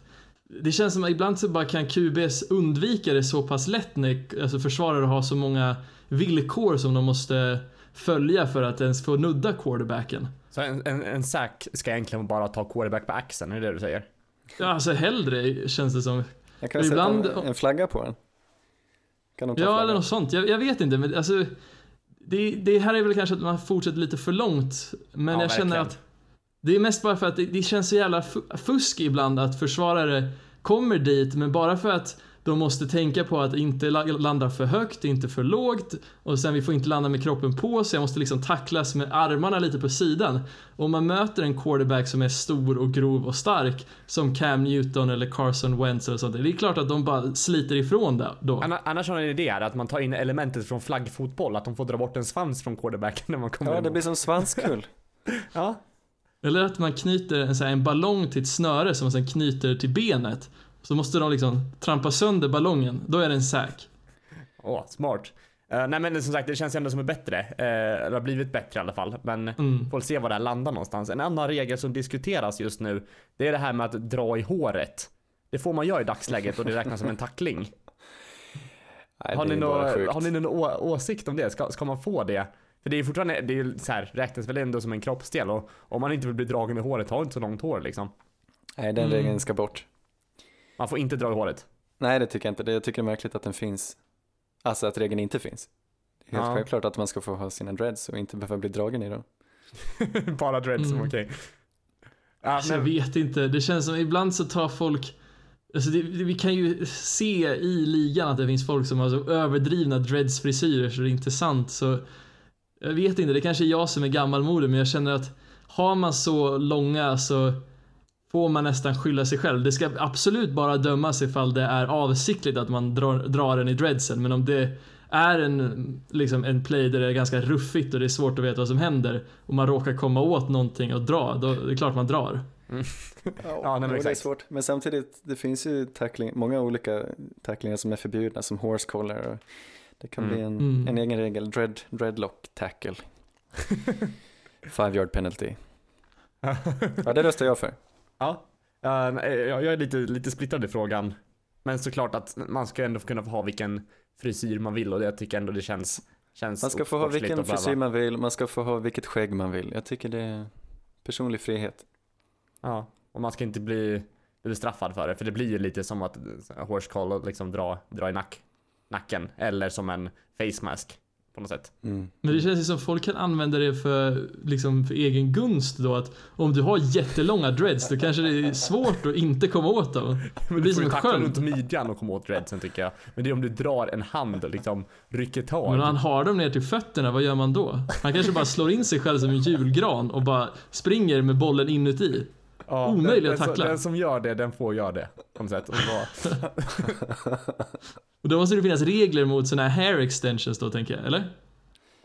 det känns som att ibland så bara kan QBs undvika det så pass lätt när alltså försvarare har så många villkor som de måste följa för att ens få nudda quarterbacken. Så en, en, en sack ska egentligen bara ta quarterback på axeln, är det det du säger? Ja, alltså hellre känns det som. Jag kan Ibland- sätta en, en flagga på den. Kan de ta Ja, flaggan? eller något sånt. Jag, jag vet inte, men alltså. Det, det här är väl kanske att man fortsätter lite för långt. Men Ja, jag känner verkligen. att det är mest bara för att det, det känns så jävla fu- fusk ibland att försvarare kommer dit, men bara för att de måste tänka på att inte la- landa för högt, inte för lågt och sen vi får inte landa med kroppen på så jag måste liksom tacklas med armarna lite på sidan. Om man möter en quarterback som är stor och grov och stark som Cam Newton eller Carson Wentz eller sånt, det är klart att de bara sliter ifrån det då. Anna- Annars har ni en idé här, att man tar in elementet från flaggfotboll, att de får dra bort en svans från quarterbacken när man kommer Ja, det blir som svanskull. Ja. Eller att man knyter en, så här, en ballong till ett snöre som man sen knyter till benet. Så måste de liksom trampa sönder ballongen, då är det en säk. Åh, smart. Eh, nej men som sagt, det känns ändå som är bättre. Uh, det har blivit bättre i alla fall. Men Mm. får se var det här landar någonstans. En annan regel som diskuteras just nu, det är det här med att dra i håret. Det får man göra i dagsläget och det räknas som en tackling. Nej, har, ni är bara nå, sjukt. har ni någon å- åsikt om det? Ska, ska man få det? För det är fortfarande, det är så här, räknas väl ändå som en kroppsdel och om man inte vill bli dragen i håret, har inte så långt hår liksom. Nej, den Mm. regeln ska bort. Man får inte dra i håret. Nej, det tycker jag inte. Det- Jag tycker det är märkligt att den finns. Alltså att regeln inte finns. Det är helt Ja. självklart att man ska få ha sina dreads och inte behöva bli dragen i dem. Bara dreads, Mm. okej. Ja, Alltså, jag vet inte, det känns som ibland så tar folk Alltså det, det, vi kan ju se i ligan att det finns folk som har så överdrivna dreadsfrisyrer så det är inte sant så Jag vet inte, det kanske är jag som är gammalmodig men jag känner att Har man så långa så Får man nästan skylla sig själv. Det ska absolut bara dömas ifall det är avsiktligt att man drar, drar den i dreadsen men om det är en, liksom en play där det är ganska ruffigt och det är svårt att veta vad som händer och man råkar komma åt någonting och dra, då är det klart man drar. Ja, nej, men det är svårt. Men samtidigt, det finns ju tackling, många olika tacklingar som är förbjudna, som horse collar och det kan Mm. bli en, Mm. en egen regel, dread, dreadlock tackle. Five yard penalty. Ja, det röstar jag för. Ja, Eh, jag är lite, lite splittrad i frågan. Men såklart att man ska ändå kunna få ha vilken frisyr man vill och jag tycker ändå det känns, känns Man ska få ha vilken frisyr man vill, man ska få ha vilket skägg man vill. Jag tycker det är personlig frihet. Ja, och man ska inte bli, bli straffad för det. För det blir ju lite som att eh, horse collar liksom dra, dra i nack, nacken. Eller som en face mask på något sätt. Mm. Men det känns ju som folk kan använda det för, liksom, för egen gunst då att om du har jättelånga dreads då kanske det är svårt att inte komma åt dem. Det Men blir du får som ju en tackla runt midjan och komma åt dreadsen tycker jag. Men det är om du drar en hand och liksom rycker tag. Men om han har dem ner till fötterna, vad gör man då? Han kanske bara slår in sig själv som en julgran och bara springer med bollen inuti. Ja, omöjlig den, att tackla. som- den som gör det, den får göra det. På något sätt. Och då måste det finnas regler mot såna här hair extensions då tänker jag, eller?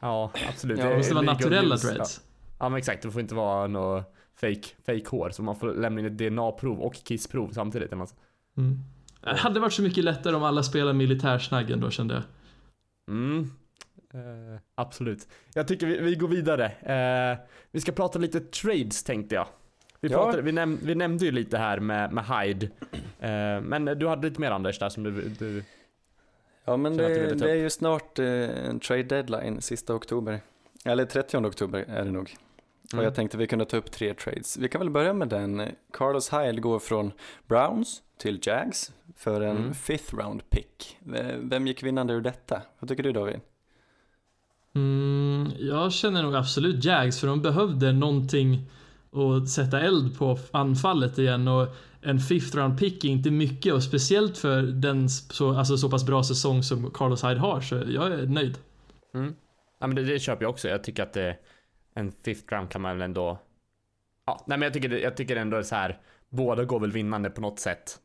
ja, absolut. Ja, Det måste vara naturella dreads. Ja. ja, men exakt. Det får inte vara något fake, fake hår. Så man får lämna in ett DNA-prov och kissprov samtidigt. Mm. Det hade varit så mycket lättare om alla spelar militärsnaggen då kände jag. Mm. Eh, absolut. Jag tycker vi, vi går vidare. Eh, vi ska prata lite trades tänkte jag. Vi, Ja. pratade, vi, näm, vi nämnde ju lite här med, med Hyde. Eh, men du hade lite mer Anders där som du, du Ja men det, det är ju snart eh, en trade deadline, sista oktober. Eller 30 oktober är det nog. Och Mm. jag tänkte vi kunde ta upp tre trades. Vi kan väl börja med den. Carlos Hyde går från Browns till Jags för en Mm. fifth round pick. Vem gick vinnande ur detta? Vad tycker du David? Mm, jag känner nog absolut Jags för de behövde någonting att sätta eld på anfallet igen och en fifth round pick är inte mycket och speciellt för den så, alltså så pass bra säsong som Carlos Hyde har så jag är nöjd. Mm. Ja men det, det köper jag också. Jag tycker att det, en fifth round kan man väl ändå... Ja, nej men jag tycker, jag tycker ändå så här. Båda går väl vinnande på något sätt.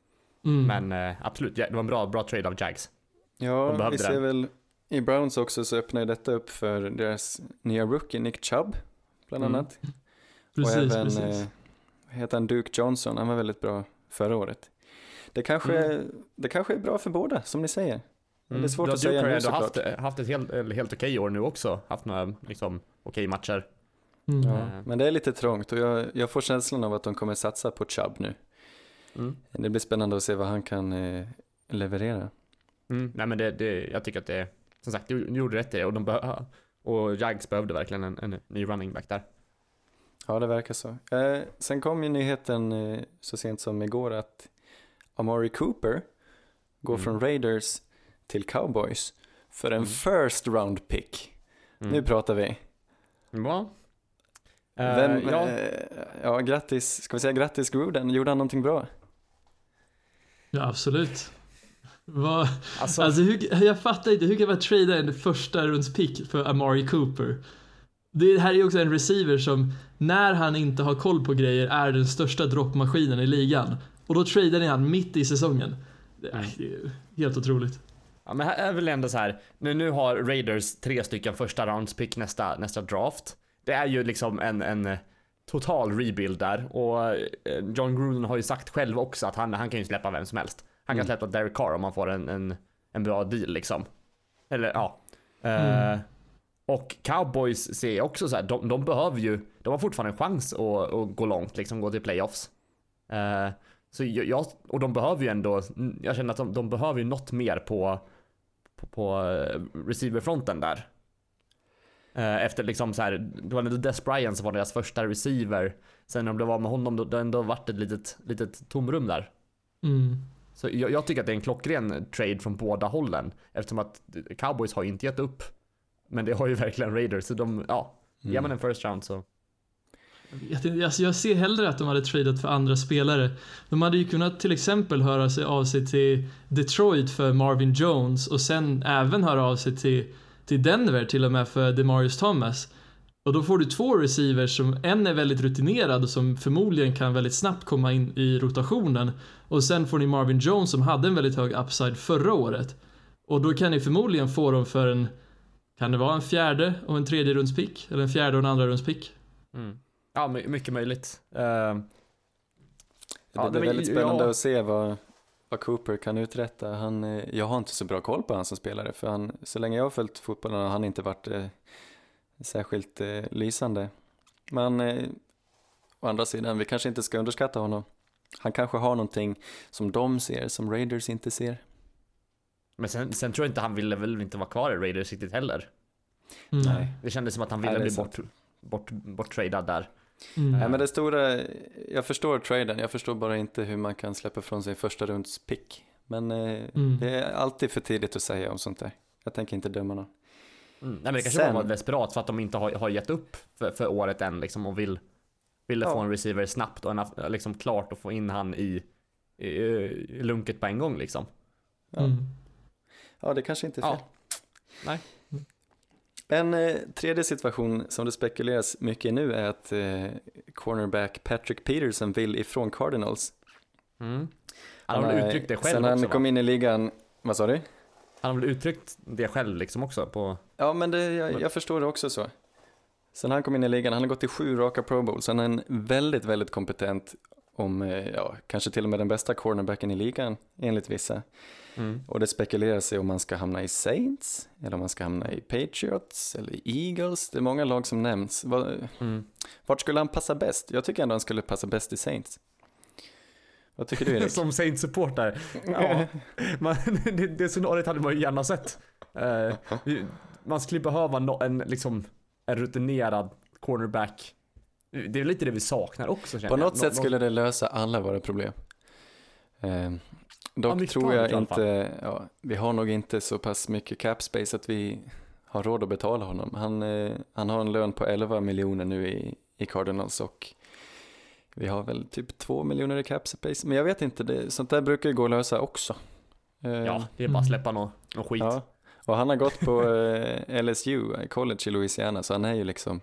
Mm. Men eh, absolut, ja, det var en bra, bra trade av Jags. Ja, vi ser det. väl i Browns också så öppnar ju detta upp för deras nya rookie Nick Chubb, bland Mm. Precis, och även, precis. eh, heter han, Duke Johnson, han var väldigt bra förra året. Det kanske, Mm. det kanske är bra för båda, som ni säger. Men Det är svårt Ja, att säga Duke har nu såklart. haft, haft ett helt, eller helt okej år nu också. Haft några liksom, okej matcher. Mm. Ja, Eh. men det är lite trångt och jag, jag får känslan av att de kommer satsa på Chubb nu. Mm. Det blir spännande att se vad han kan eh, leverera. Mm. Nej men det, det, jag tycker att det, som sagt, du du gjorde rätt i det och de och Jags behövde verkligen en, en ny running back där. Ja, det verkar så. Eh, sen kom ju nyheten eh, så sent som igår att Amari Cooper går Mm. från Raiders till Cowboys för en Mm. first round pick. Mm. Nu pratar vi. Bra. Eh, Vem, ja, eh, ja, grattis, ska vi säga grattis Gruden, gjorde han någonting bra? Ja, absolut. Vad, alltså, alltså, hur, jag fattar inte, hur kan man trada en första runds pick för Amari Cooper? Det här är också en receiver som, när han inte har koll på grejer, är den största droppmaskinen i ligan. Och då tradar ni han mitt i säsongen. Det är, det är ju helt otroligt. ja, men här är väl ändå så här. Nu, nu har Raiders tre stycken första rounds pick nästa, nästa draft. Det är ju liksom en, en eh, total rebuild där och eh, John Gruden har ju sagt själv också att han, han kan ju släppa vem som helst. Han kan Mm. släppa Derek Carr om han får en, en, en bra deal liksom. Eller ja. Eh, Mm. Och Cowboys ser jag också så här, de, de behöver ju, de har fortfarande en chans att, att gå långt, liksom gå till playoffs. Eh, så jag, och de behöver ju ändå, jag känner att de, de behöver ju något mer på, på, på eh, receiverfronten där. Eh, efter liksom så här, det var Des Bryant som var deras första receiver. Sen när de blev av med honom, då det har ändå varit ett litet, litet tomrum där. Mm. Så jag, jag tycker att det är en klockren trade från båda hållen. Eftersom att Cowboys har ju inte gett upp. Men det har ju verkligen Raiders. Så de, ja, Mm. ger man en first round så. Jag, alltså jag ser hellre att de hade tradat för andra spelare. De hade ju kunnat till exempel höra sig av sig till Detroit för Marvin Jones och sen även höra av sig till, till Denver till och med för Demarius Thomas. Och då får du två receivers som en är väldigt rutinerad och som förmodligen kan väldigt snabbt komma in i rotationen. Och sen får ni Marvin Jones som hade en väldigt hög upside förra året. Och då kan ni förmodligen få dem för en, kan det vara en fjärde och en tredje runds pick? Eller en fjärde och en andra runds pick? Mm. Ja, my, mycket möjligt. Uh, Det Ja, blir väldigt spännande ja. att se vad, vad Cooper kan uträtta. Han, eh, jag har inte så bra koll på han som spelare, för han, så länge jag har följt fotbollen har han inte varit eh, särskilt eh, lysande. Men eh, å andra sidan, vi kanske inte ska underskatta honom. Han kanske har någonting som de ser, som Raiders inte ser. Men sen, sen tror jag inte han ville väl inte vara kvar i Raiders riktigt heller. Mm. Nej. Det kändes som att han Nej, ville är bli bort, sant. bort, borttradad där. Mm. Nej men det stora, jag förstår traden, jag förstår bara inte hur man kan släppa från sig första runds pick. Men eh, Mm. det är alltid för tidigt att säga om sånt där. Jag tänker inte döma någon. Mm. Nej men det kanske Sen- bara var desperat för att de inte har, har gett upp för, för året än liksom och vill Ville Ja. få en receiver snabbt och en, liksom klart och få in han i, i, i lunket på en gång liksom. Ja. Mm. Ja, det kanske inte är fel. Ja. Nej. En eh, tredje situation som det spekuleras mycket i nu är att eh, cornerback Patrick Peterson vill ifrån Cardinals. Mm. Han har väl uttryckt det själv Sen han också kom va? in i ligan, vad sa du? Han har väl uttryckt det själv liksom också på Ja, men det, jag, jag förstår det också så. Sen han kom in i ligan, han har gått till sju raka Pro Bowls. Han är en väldigt, väldigt kompetent, om, eh, ja, kanske till och med den bästa cornerbacken i ligan, enligt vissa. Mm. Och det spekuleras i om man ska hamna i Saints, eller om man ska hamna i Patriots, eller i Eagles. Det är många lag som nämns. Vad- Mm. Vart skulle han passa bäst? Jag tycker ändå han skulle passa bäst i Saints. Vad tycker du Erik? Som Saints-supporter. Ja, man, det, det scenariot hade man ju gärna sett. Eh, man skulle behöva no, en, liksom, en rutinerad cornerback. Det är lite det vi saknar också På jag. något Nå- sätt skulle det lösa alla våra problem. Eh, dock tror jag inte, ja, vi har nog inte så pass mycket cap space att vi har råd att betala honom. Han, eh, han har en lön på 11 miljoner nu i, i Cardinals och vi har väl typ 2 miljoner i cap space. Men jag vet inte, det, sånt där brukar ju gå att lösa också. Eh, Ja, det är bara att släppa något nå skit. Ja, och han har gått på eh, LSU, eh, college i Louisiana, så han är ju liksom,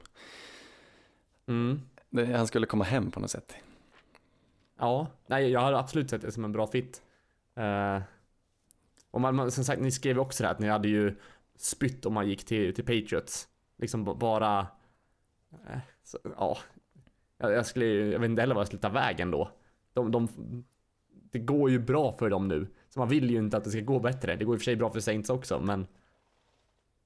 Mm. det, han skulle komma hem på något sätt. Ja, nej jag har absolut sett det som en bra fit. Eh, och man, man, som sagt, ni skrev också det här att ni hade ju spytt om man gick till, till Patriots. Liksom bara... eh, så, ja. Jag, jag skulle ju- jag vet inte heller vad jag skulle ta vägen då. De, de, det går ju bra för dem nu. Så man vill ju inte att det ska gå bättre. Det går i och för sig bra för Saints också, men...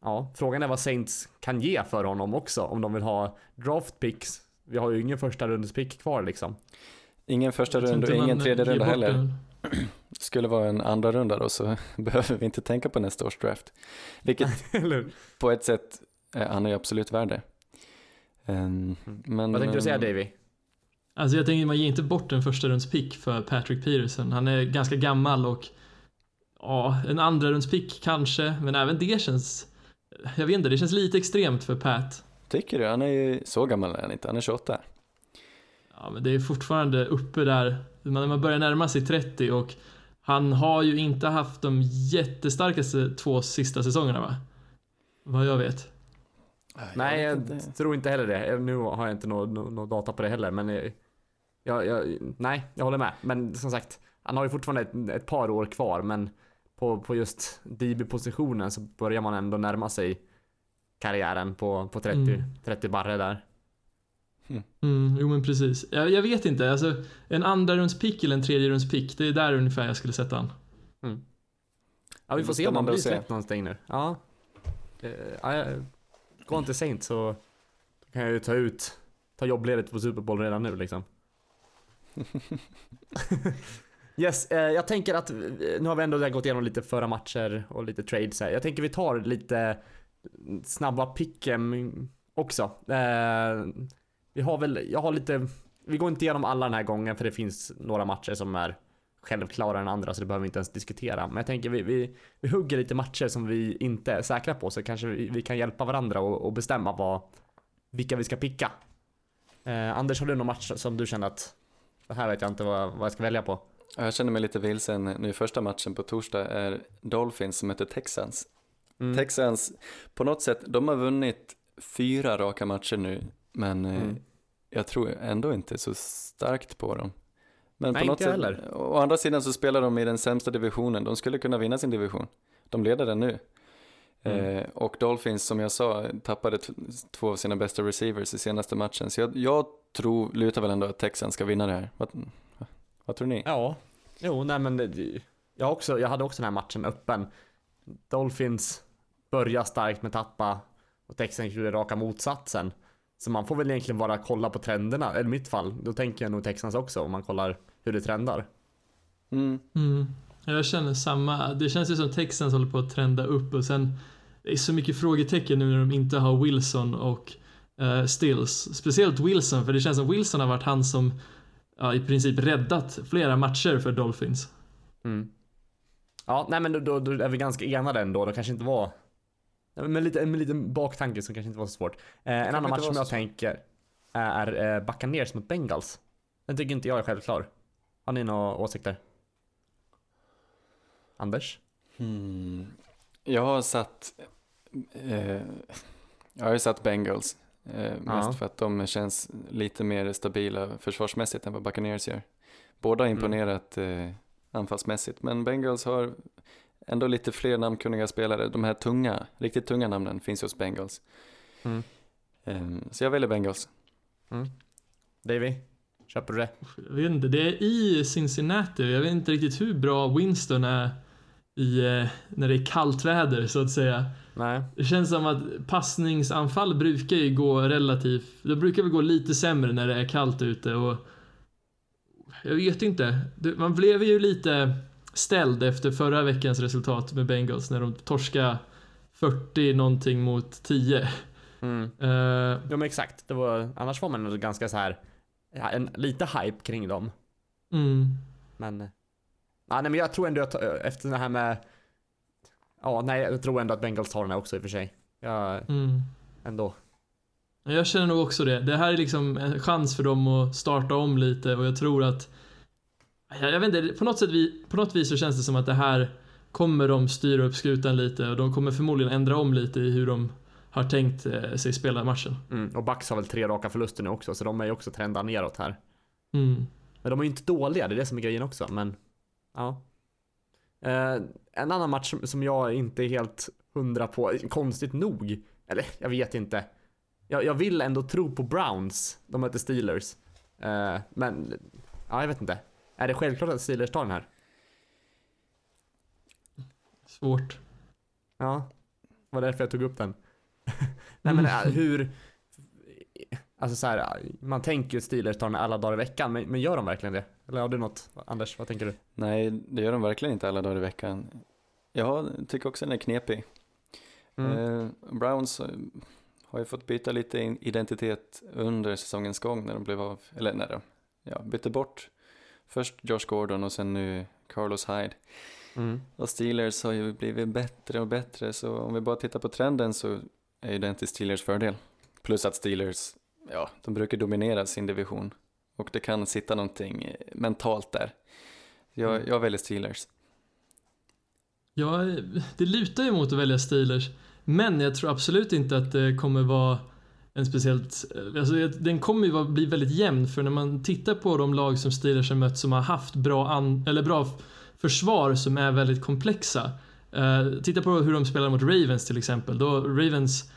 Ja, frågan är vad Saints kan ge för honom också. Om de vill ha draft picks. Vi har ju ingen första rundes pick kvar liksom. Ingen första runda och ingen tredje runda heller. Skulle vara en andra runda då så behöver vi inte tänka på nästa års draft. Vilket på ett sätt, eh, han är ju absolut värd det. Ehm, men, Vad tänkte du säga ehm, Davy? Alltså jag tänker man ger inte bort en första runds pick för Patrick Peterson. Han är ganska gammal och ja, en andra runds pick kanske, men även det känns jag vet inte, det känns lite extremt för Pat. Tycker du? Han är ju så gammal är han inte, han är 28. Ja, men det är fortfarande uppe där, när man börjar närma sig 30 och han har ju inte haft de jättestarkaste två sista säsongerna va? Vad jag vet. Nej, jag inte. tror inte heller det. Nu har jag inte någon nå, nå data på det heller, men eh, jag, jag, nej, jag håller med. Men som sagt, han har ju fortfarande ett, ett par år kvar, men på, på just DB-positionen så börjar man ändå närma sig karriären på, på 30, Mm. 30 barre där. Mm, jo men precis. Jag, jag vet inte, alltså en andra runds pick eller en tredje runds pick, det är där ungefär jag skulle sätta han. Ja, vi får se om han blir släppt någonstans nu. Ja. Ja, jag- Går inte sent så då kan jag ju ta ut, ta jobbledigt på Super Bowl redan nu liksom. yes, eh, jag tänker att eh, nu har vi ändå gått igenom lite förra matcher och lite trades här. Jag tänker vi tar lite snabba picken också. Vi har väl, jag har lite, vi går inte igenom alla den här gången för det finns några matcher som är självklarare än andra så det behöver vi inte ens diskutera. Men jag tänker vi, vi, vi hugger lite matcher som vi inte är säkra på så kanske vi, vi kan hjälpa varandra och, och bestämma vad, vilka vi ska picka. Eh, Anders, har du någon match som du känner att det här vet jag inte vad, vad jag ska välja på? Ja, Jag känner mig lite vilsen nu. Första matchen på torsdag är Dolphins som möter Texans. Mm. Texans, på något sätt, de har vunnit fyra raka matcher nu, men eh, Mm. Jag tror ändå inte så starkt på dem. Men Nej, på något inte sätt, heller. å andra sidan så spelar de i den sämsta divisionen. De skulle kunna vinna sin division. De leder den nu. Mm. Eh, och Dolphins, som jag sa, tappade två av sina bästa receivers i senaste matchen. Så jag, jag tror, lutar väl ändå att Texans ska vinna det här. Vad, vad tror ni? Ja, jo, nej men det, jag, också, jag hade också den här matchen öppen. Dolphins börjar starkt med tappa och Texans gjorde raka motsatsen. Så man får väl egentligen bara kolla på trenderna, eller i mitt fall, då tänker jag nog Texans också om man kollar hur det trendar. Mm. Mm. Jag känner samma. Det känns ju som Texans håller på att trenda upp och sen det är så mycket frågetecken nu när de inte har Wilson och eh, Stills. Speciellt Wilson, för det känns som Wilson har varit han som ja, i princip räddat flera matcher för Dolphins. Mm. Ja, nej men då, då, då är vi ganska enade ändå, det kanske inte var Med lite, med lite baktanke som kanske inte var så svårt. Eh, en annan match som jag tänker är eh, Buccaneers mot Bengals. Den tycker inte jag är självklar. Har ni några åsikter? Anders? Hmm. Jag har satt, eh, jag har ju satt Bengals. Eh, mest Ja. för att de känns lite mer stabila försvarsmässigt än vad Buccaneers gör. Båda har imponerat eh, anfallsmässigt, men Bengals har ändå lite fler namnkunniga spelare. De här tunga, riktigt tunga namnen finns hos Bengals. Mm. Eh, så jag väljer Bengals. Davy? Köper du det? Jag vet inte, det är i Cincinnati. Jag vet inte riktigt hur bra Winston är i, eh, när det är kallt väder så att säga. Nej. Det känns som att passningsanfall brukar ju gå relativt, det brukar väl gå lite sämre när det är kallt ute och jag vet inte. Man blev ju lite ställd efter förra veckans resultat med Bengals när de torskade 40 någonting mot 10. Mm. Eh, Ja men exakt. Det var, annars var man ganska så här en, lite hype kring dem. mm. Men... Ja, nej men jag tror ändå att eh, efter det här med... Ja, nej jag tror ändå att Bengals tar den här också i och för sig. Ja, Mm. ändå. Jag känner nog också det. Det här är liksom en chans för dem att starta om lite och jag tror att jag, jag vet inte, på något, sätt, vi- på något vis så känns det som att det här kommer de styra upp skutan lite och de kommer förmodligen ändra om lite i hur de har tänkt eh, sig spela matchen. Mm. Och Bucks har väl tre raka förluster nu också, så de är ju också trendar neråt här. Mm. Men de är ju inte dåliga, det är det som är grejen också, men... Ja. Eh, en annan match som, som jag inte är helt hundra på, konstigt nog, eller jag vet inte. Jag, jag vill ändå tro på Browns, de möter Steelers. Eh, men, ja jag vet inte. Är det självklart att Steelers tar den här? Svårt. Ja, var därför jag tog upp den. Nej men äh, hur, alltså så här, man tänker ju Steelers tar den alla dagar i veckan, men, men gör de verkligen det? Eller har du något, Anders, vad tänker du? Nej, det gör de verkligen inte alla dagar i veckan. Jag tycker också den är knepig. Mm. Eh, Browns eh, har ju fått byta lite in- identitet under säsongens gång när de blev av, eller när de ja, bytte bort först Josh Gordon och sen nu Carlos Hyde. Mm. Och Steelers har ju blivit bättre och bättre så om vi bara tittar på trenden så är ju den till Steelers fördel. Plus att Steelers, ja, de brukar dominera sin division och det kan sitta någonting mentalt där. Jag, Mm. jag väljer Steelers. Ja, det lutar ju mot att välja Steelers. Men jag tror absolut inte att det kommer vara en speciellt... Alltså den kommer ju bli väldigt jämn för när man tittar på de lag som Steelers har mött som har haft bra, an, eller bra försvar som är väldigt komplexa. Eh, titta på hur de spelar mot Ravens till exempel. Då Ravens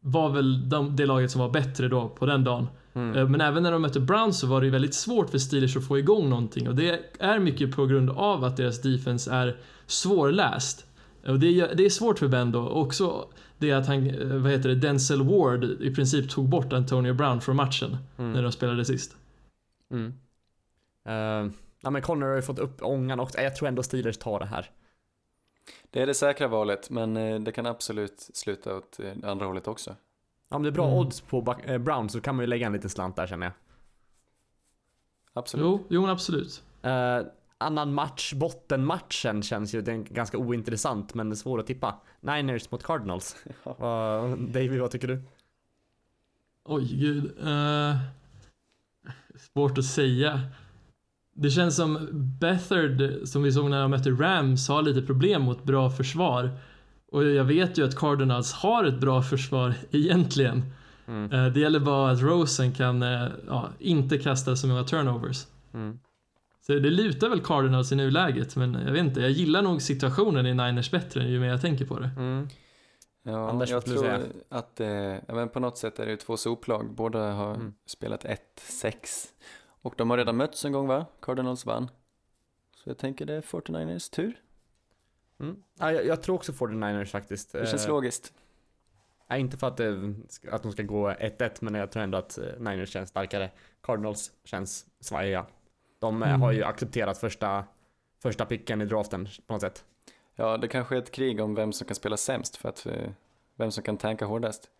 var väl de, det laget som var bättre då på den dagen. Mm. Eh, Men även när de mötte Browns så var det väldigt svårt för Steelers att få igång någonting och det är mycket på grund av att deras defense är svårläst. Och det är, det är svårt för Ben då. Också det att han, eh, vad heter det, Denzel Ward i princip tog bort Antonio Brown från matchen Mm. när de spelade sist. Mm. Uh, ja men Connor har ju fått upp ångan också, jag tror ändå Steelers tar det här. Det är det säkra valet men eh, det kan absolut sluta åt andra hållet också. Om det är bra Mm. odds på Browns så kan man ju lägga en liten slant där känner jag. Absolut. Jo, jo absolut. Eh, annan match, bottenmatchen känns ju den ganska ointressant men svår att tippa. Niners mot Cardinals. Vad- David, vad tycker du? Oj, gud. Eh, svårt att säga. Det känns som Bethard, som vi såg när de mötte Rams, har lite problem mot bra försvar. Och jag vet ju att Cardinals har ett bra försvar egentligen. Mm. Eh, det gäller bara att Rosen kan eh, ja, inte kasta så många turnovers. Mm. Så det lutar väl Cardinals i nuläget, men jag vet inte. Jag gillar nog situationen i Niners bättre ju mer jag tänker på det. Mm. Ja, Anders, jag tror säga? att eh, ja, men på något sätt är det ju två soplag. Båda har Mm. spelat 1-6. Och de har redan mötts en gång va? Cardinals vann. Så jag tänker det är 49ers tur. Mm. Ja, jag, jag tror också 49ers faktiskt. Det känns Eh, logiskt. Nej, inte för att, det, att de ska gå 1-1, men jag tror ändå att eh, Niners känns starkare. Cardinals känns svajiga. De Mm. har ju accepterat första, första picken i draften på något sätt. Ja, det kanske är ett krig om vem som kan spela sämst för att eh, vem som kan tanka hårdast.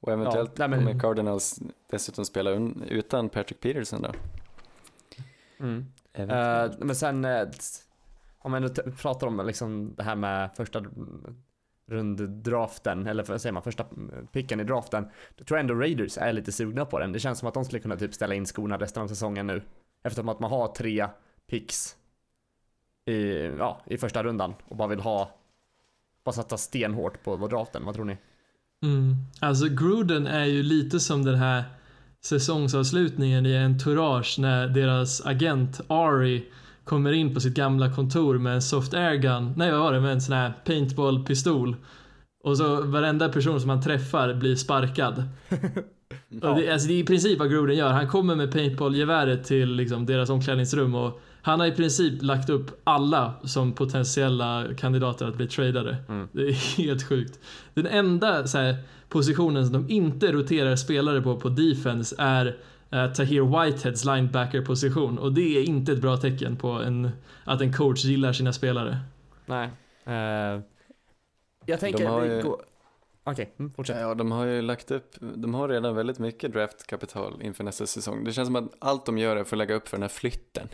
Och eventuellt nej, men- kommer Cardinals dessutom spela utan Patrick Peterson då. Mm. Eh, men sen, eh, om man pratar om liksom det här med första runddraften, eller vad säger man, första picken i draften. Då tror jag ändå Raiders är lite sugna på den. Det känns som att de skulle kunna typ ställa in skorna resten av säsongen nu. Eftersom att man har tre picks i, ja, i första rundan och bara vill ha, bara satsa stenhårt på draften. Vad tror ni? Mm. Alltså Gruden är ju lite som den här säsongsavslutningen i Entourage när deras agent Ari kommer in på sitt gamla kontor med en soft airgun, nej vad var det, med en sån här paintball-pistol. Och så varenda person som han träffar blir sparkad. Och det, alltså det är i princip vad Gruden gör. Han kommer med paintball-geväret till liksom deras omklädningsrum och han har i princip lagt upp alla som potentiella kandidater att bli tradade. Mm. Det är helt sjukt. Den enda så här, positionen som de inte roterar spelare på på defense är eh, Tahir Whiteheads linebacker-position och det är inte ett bra tecken på en, att en coach gillar sina spelare. Nej. Eh, jag tänker, har vi ju- går... Okej, mm, fortsätt. Ja, de har ju lagt upp, de har redan väldigt mycket draftkapital inför nästa säsong. Det känns som att allt de gör är för att lägga upp för den här flytten.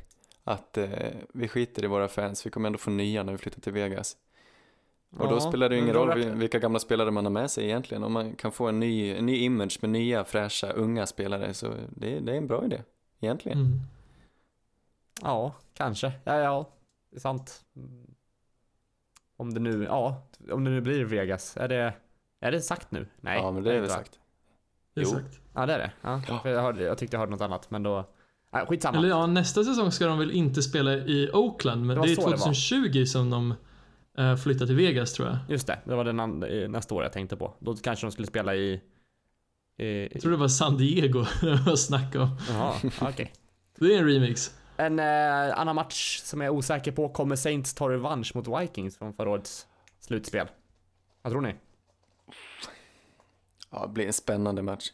Att eh, vi skiter i våra fans, vi kommer ändå få nya när vi flyttar till Vegas. Och då Ja, spelar det ju ingen då roll vil- vilka gamla spelare man har med sig egentligen. Om man kan få en ny, en ny image med nya, fräscha, unga spelare så det, det är en bra idé. Egentligen. Mm. Ja, kanske. Ja, ja, det är sant. Om det nu, ja, om det nu blir Vegas, är det, är det sagt nu? Nej. ja, men det är väl sagt. Det är Jo. sagt. Ja, det är det. Ja, Ja. För jag, hörde, jag tyckte jag hörde något annat, men då, Äh, skitsamma. Eller ja, nästa säsong ska de väl inte spela i Oakland, men Det det är så det var. 2020 som de uh, flyttar till Vegas tror jag. Just det, det var den eh, nästa år jag tänkte på. Då kanske de skulle spela i... i Jag tror det var San Diego det var snack om. Jaha, okej. Det är en remix. En eh, annan match som jag är osäker på. Kommer Saints ta revansch mot Vikings från förra årets slutspel? Vad tror ni? Ja, det blir en spännande match.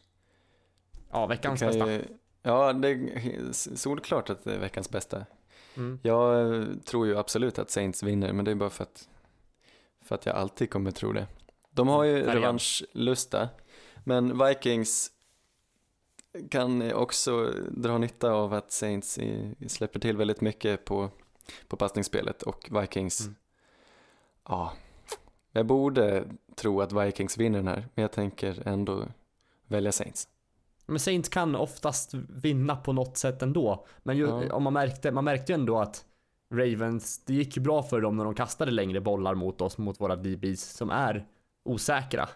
Ja, veckans bästa. ju- Ja, det är solklart att det är veckans bästa. Mm. Jag eh, tror ju absolut att Saints vinner, men det är bara för att, för att jag alltid kommer tro det. De har ju Färjan. revanschlusta, men Vikings kan också dra nytta av att Saints släpper till väldigt mycket på, på passningsspelet och Vikings, Mm. ja, jag borde tro att Vikings vinner den här, men jag tänker ändå välja Saints. Men Saints kan oftast vinna på något sätt ändå. Men ju, Ja. om man märkte, man märkte ju ändå att Ravens, det gick ju bra för dem när de kastade längre bollar mot oss, mot våra DBs som är osäkra.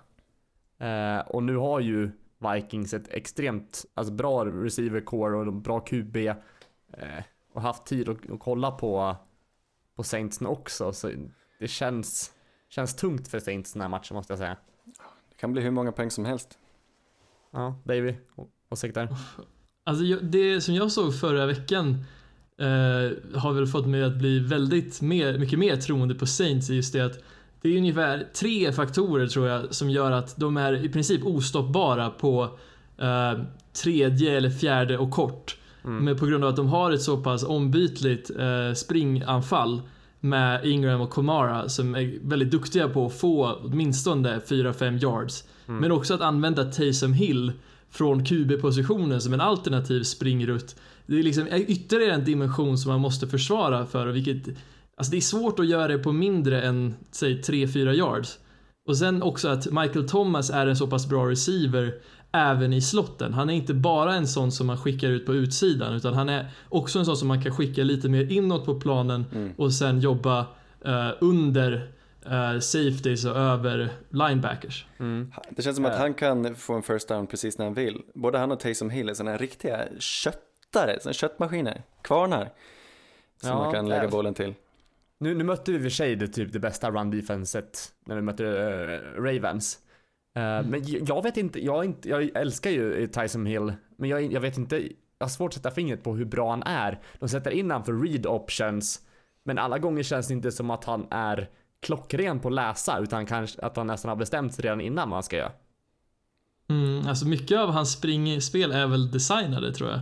Eh, och nu har ju Vikings ett extremt, alltså bra receiver core och bra QB. Eh, och haft tid att, att kolla på, på Saints också. Så det känns, känns tungt för Saints den här matchen måste jag säga. Det kan bli hur många poäng som helst. Ja, Davy, åsikter? Alltså det som jag såg förra veckan eh, har väl fått mig att bli väldigt mer, mycket mer troende på Saints i just det att det är ungefär tre faktorer tror jag som gör att de är i princip ostoppbara på eh, tredje eller fjärde och kort. Men på grund av att de har ett så pass ombytligt eh, springanfall med Ingram och Komara som är väldigt duktiga på att få åtminstone 4-5 yards. Men också att använda Taysom Hill från QB-positionen som en alternativ springrutt. Det är liksom ytterligare en dimension som man måste försvara för vilket Alltså det är svårt att göra det på mindre än, säg 3-4 yards. Och sen också att Michael Thomas är en så pass bra receiver även i slotten. Han är inte bara en sån som man skickar ut på utsidan utan han är också en sån som man kan skicka lite mer inåt på planen och sen jobba eh, under eh, safeties och över linebackers. Det känns som att Ja. han kan få en first down precis när han vill. Både han och Taysom Hill är sådana här riktiga köttare, såna köttmaskiner, kvarnar. Som Ja, man kan lägga bollen till. Nu, nu mötte vi i och för sig det, typ det bästa run defenset när vi mötte eh, Ravens. Eh, Men jag vet inte jag, inte, jag älskar ju Tyson Hill, men jag, jag vet inte, jag har svårt att sätta fingret på hur bra han är. De sätter in han för read options, men alla gånger känns det inte som att han är klockren på att läsa, utan kanske att han nästan har bestämt sig redan innan vad han ska göra. Mm, alltså mycket av hans springspel är väl designade tror jag.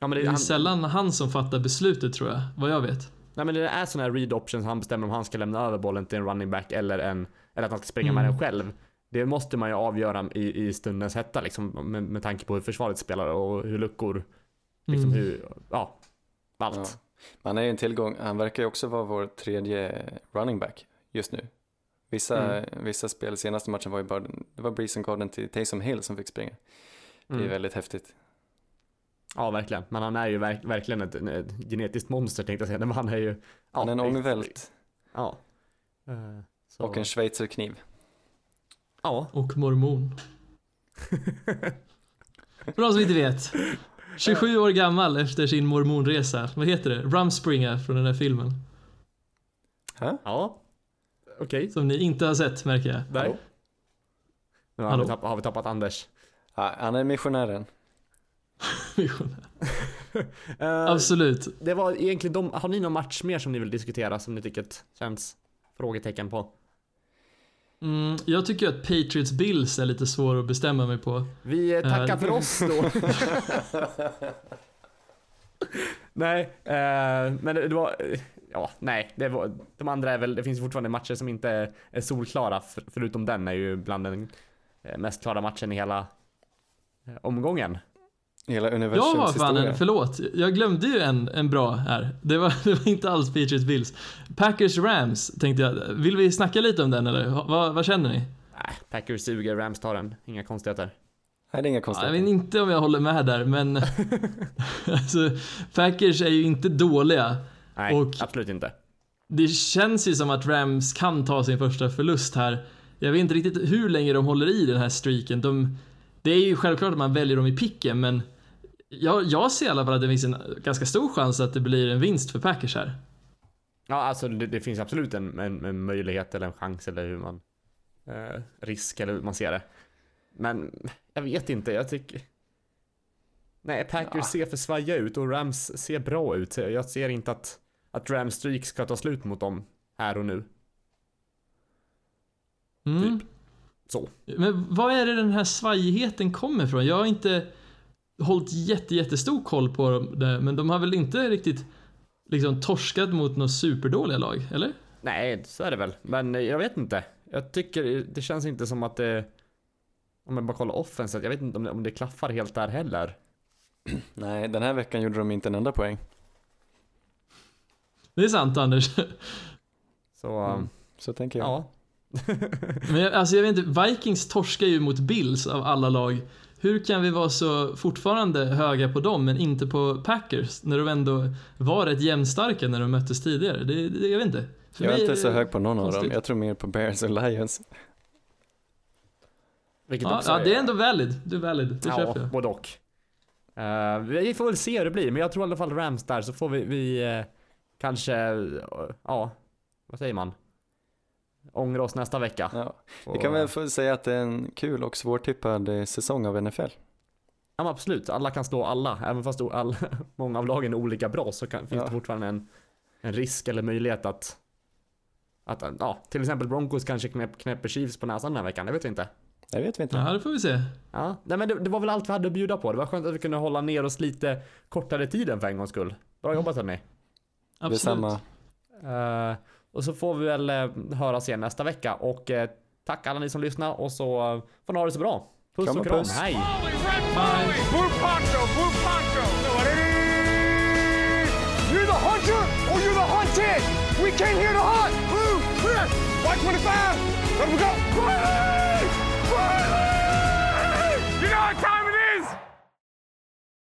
Ja, men Det det, är han, sällan han som fattar beslutet tror jag, vad jag vet. nej, men det är sådana här read options han bestämmer om han ska lämna över bollen till en running back eller, en, eller att han ska springa med Mm. den själv. Det måste man ju avgöra i, i stundens hetta liksom, med, med tanke på hur försvaret spelar och hur luckor, liksom Mm. hur, ja, allt. Ja. Han är ju en tillgång, han verkar ju också vara vår tredje running back just nu. Vissa, Mm. vissa spel, senaste matchen var ju bara, det var Breeze and Garden till Taysom Hill som fick springa. Det är Mm. väldigt häftigt. Ja, verkligen. Men han är ju verk, verkligen ett, ett genetiskt monster tänkte jag säga. Men han är ju... Ja, Han är en ångvält Ja. Så- och en schweizerkniv. Ja. Och mormon. För de som inte vet. 27 år gammal efter sin mormonresa. Vad heter det? Rumspringa från den här filmen. Ja. Okej. Som ni inte har sett märker jag. Nej. Nu har, Hallå? vi tappat, har vi tappat Anders. Ja, han är missionären. Eh, Absolut. Det var egentligen de, har ni någon match mer som ni vill diskutera som ni tycker känns frågetecken på? Mm, jag tycker att Patriots Bills är lite svår att bestämma mig på. Vi eh, tackar Eh, för oss då. nej, eh, men det var, eh, ja, nej, det var, de andra är väl, det finns fortfarande matcher som inte är, är solklara, för, förutom den är ju bland den mest klara matchen i hela omgången. Hela Ja, universums fan, historia. förlåt. Jag glömde ju en, en bra här. Det var, det var inte alls Patriots Bills. Packers Rams tänkte jag. Vill vi snacka lite om den eller? Vad, vad känner ni? Äh, Packers suger, Rams tar den, inga konstigheter. Nej, det är inga Ja, jag konstigheter. vet inte om jag håller med där, men alltså, Packers är ju inte dåliga. Nej, Och- absolut inte. Det känns ju som att Rams kan ta sin första förlust här. Jag vet inte riktigt hur länge de håller i den här streaken. De, det är ju självklart att man väljer dem i picken, men jag, jag ser i alla fall att det finns en ganska stor chans att det blir en vinst för Packers här. Ja, alltså det, det finns absolut en, en, en, möjlighet eller en chans eller hur man... Eh, risk eller hur man ser det. Men jag vet inte, jag tycker... Nej, Packers ja. ser för svaja ut och Rams ser bra ut. Jag ser inte att, att Rams streak ska ta slut mot dem här och nu. Mm. Typ. Så. Men vad är det den här svajigheten kommer ifrån? Jag har inte hållit jätte, jättestor koll på det, men de har väl inte riktigt liksom torskat mot några superdåliga lag, eller? Nej, så är det väl. Men jag vet inte. Jag tycker det känns inte som att det... Om man bara kollar offenset, jag vet inte om det, om det klaffar helt där heller. Nej, den här veckan gjorde de inte en enda poäng. Det är sant Anders. Så... Mm, så tänker jag. Ja. Men jag, alltså jag vet inte, Vikings torskar ju mot Bills av alla lag. Hur kan vi vara så fortfarande höga på dem men inte på Packers när de ändå var rätt jämnstarka när de möttes tidigare? Det, det, jag vet inte. För jag är inte så hög på någon konstigt. av dem. Jag tror mer på Bears och Lions. Vilket ja, ja, det är ändå valid. Du är valid. Det ja, köper jag. både och. Uh, vi får väl se hur det blir, men jag tror i alla fall Rams där så får vi, vi uh, kanske, uh, ja, vad säger man? Ångra oss nästa vecka. Ja. Vi kan väl få säga att det är en kul och svårtippad eh, säsong av NFL. Ja absolut, alla kan slå alla. Även fast all, många av lagen är olika bra så kan, finns ja. det fortfarande en, en risk eller möjlighet att, att ja, till exempel Broncos kanske knäpp, knäpper Chiefs på näsan den här veckan, det vet vi inte. Det vet vi inte. Ja, det får vi se. Ja, nej men det, det, var väl allt vi hade att bjuda på. Det var skönt att vi kunde hålla ner oss lite kortare tiden för en gångs skull. Bra jobbat hörni. Absolut. Detsamma. Uh, och så får vi väl eh, höras igen nästa vecka och eh, tack alla ni som lyssnar och så eh, får ni ha det så bra. Puss och kram, hej! You're the hunter or you're the hunted! We came here to hunt! Blue, clear! White 25! Let we go!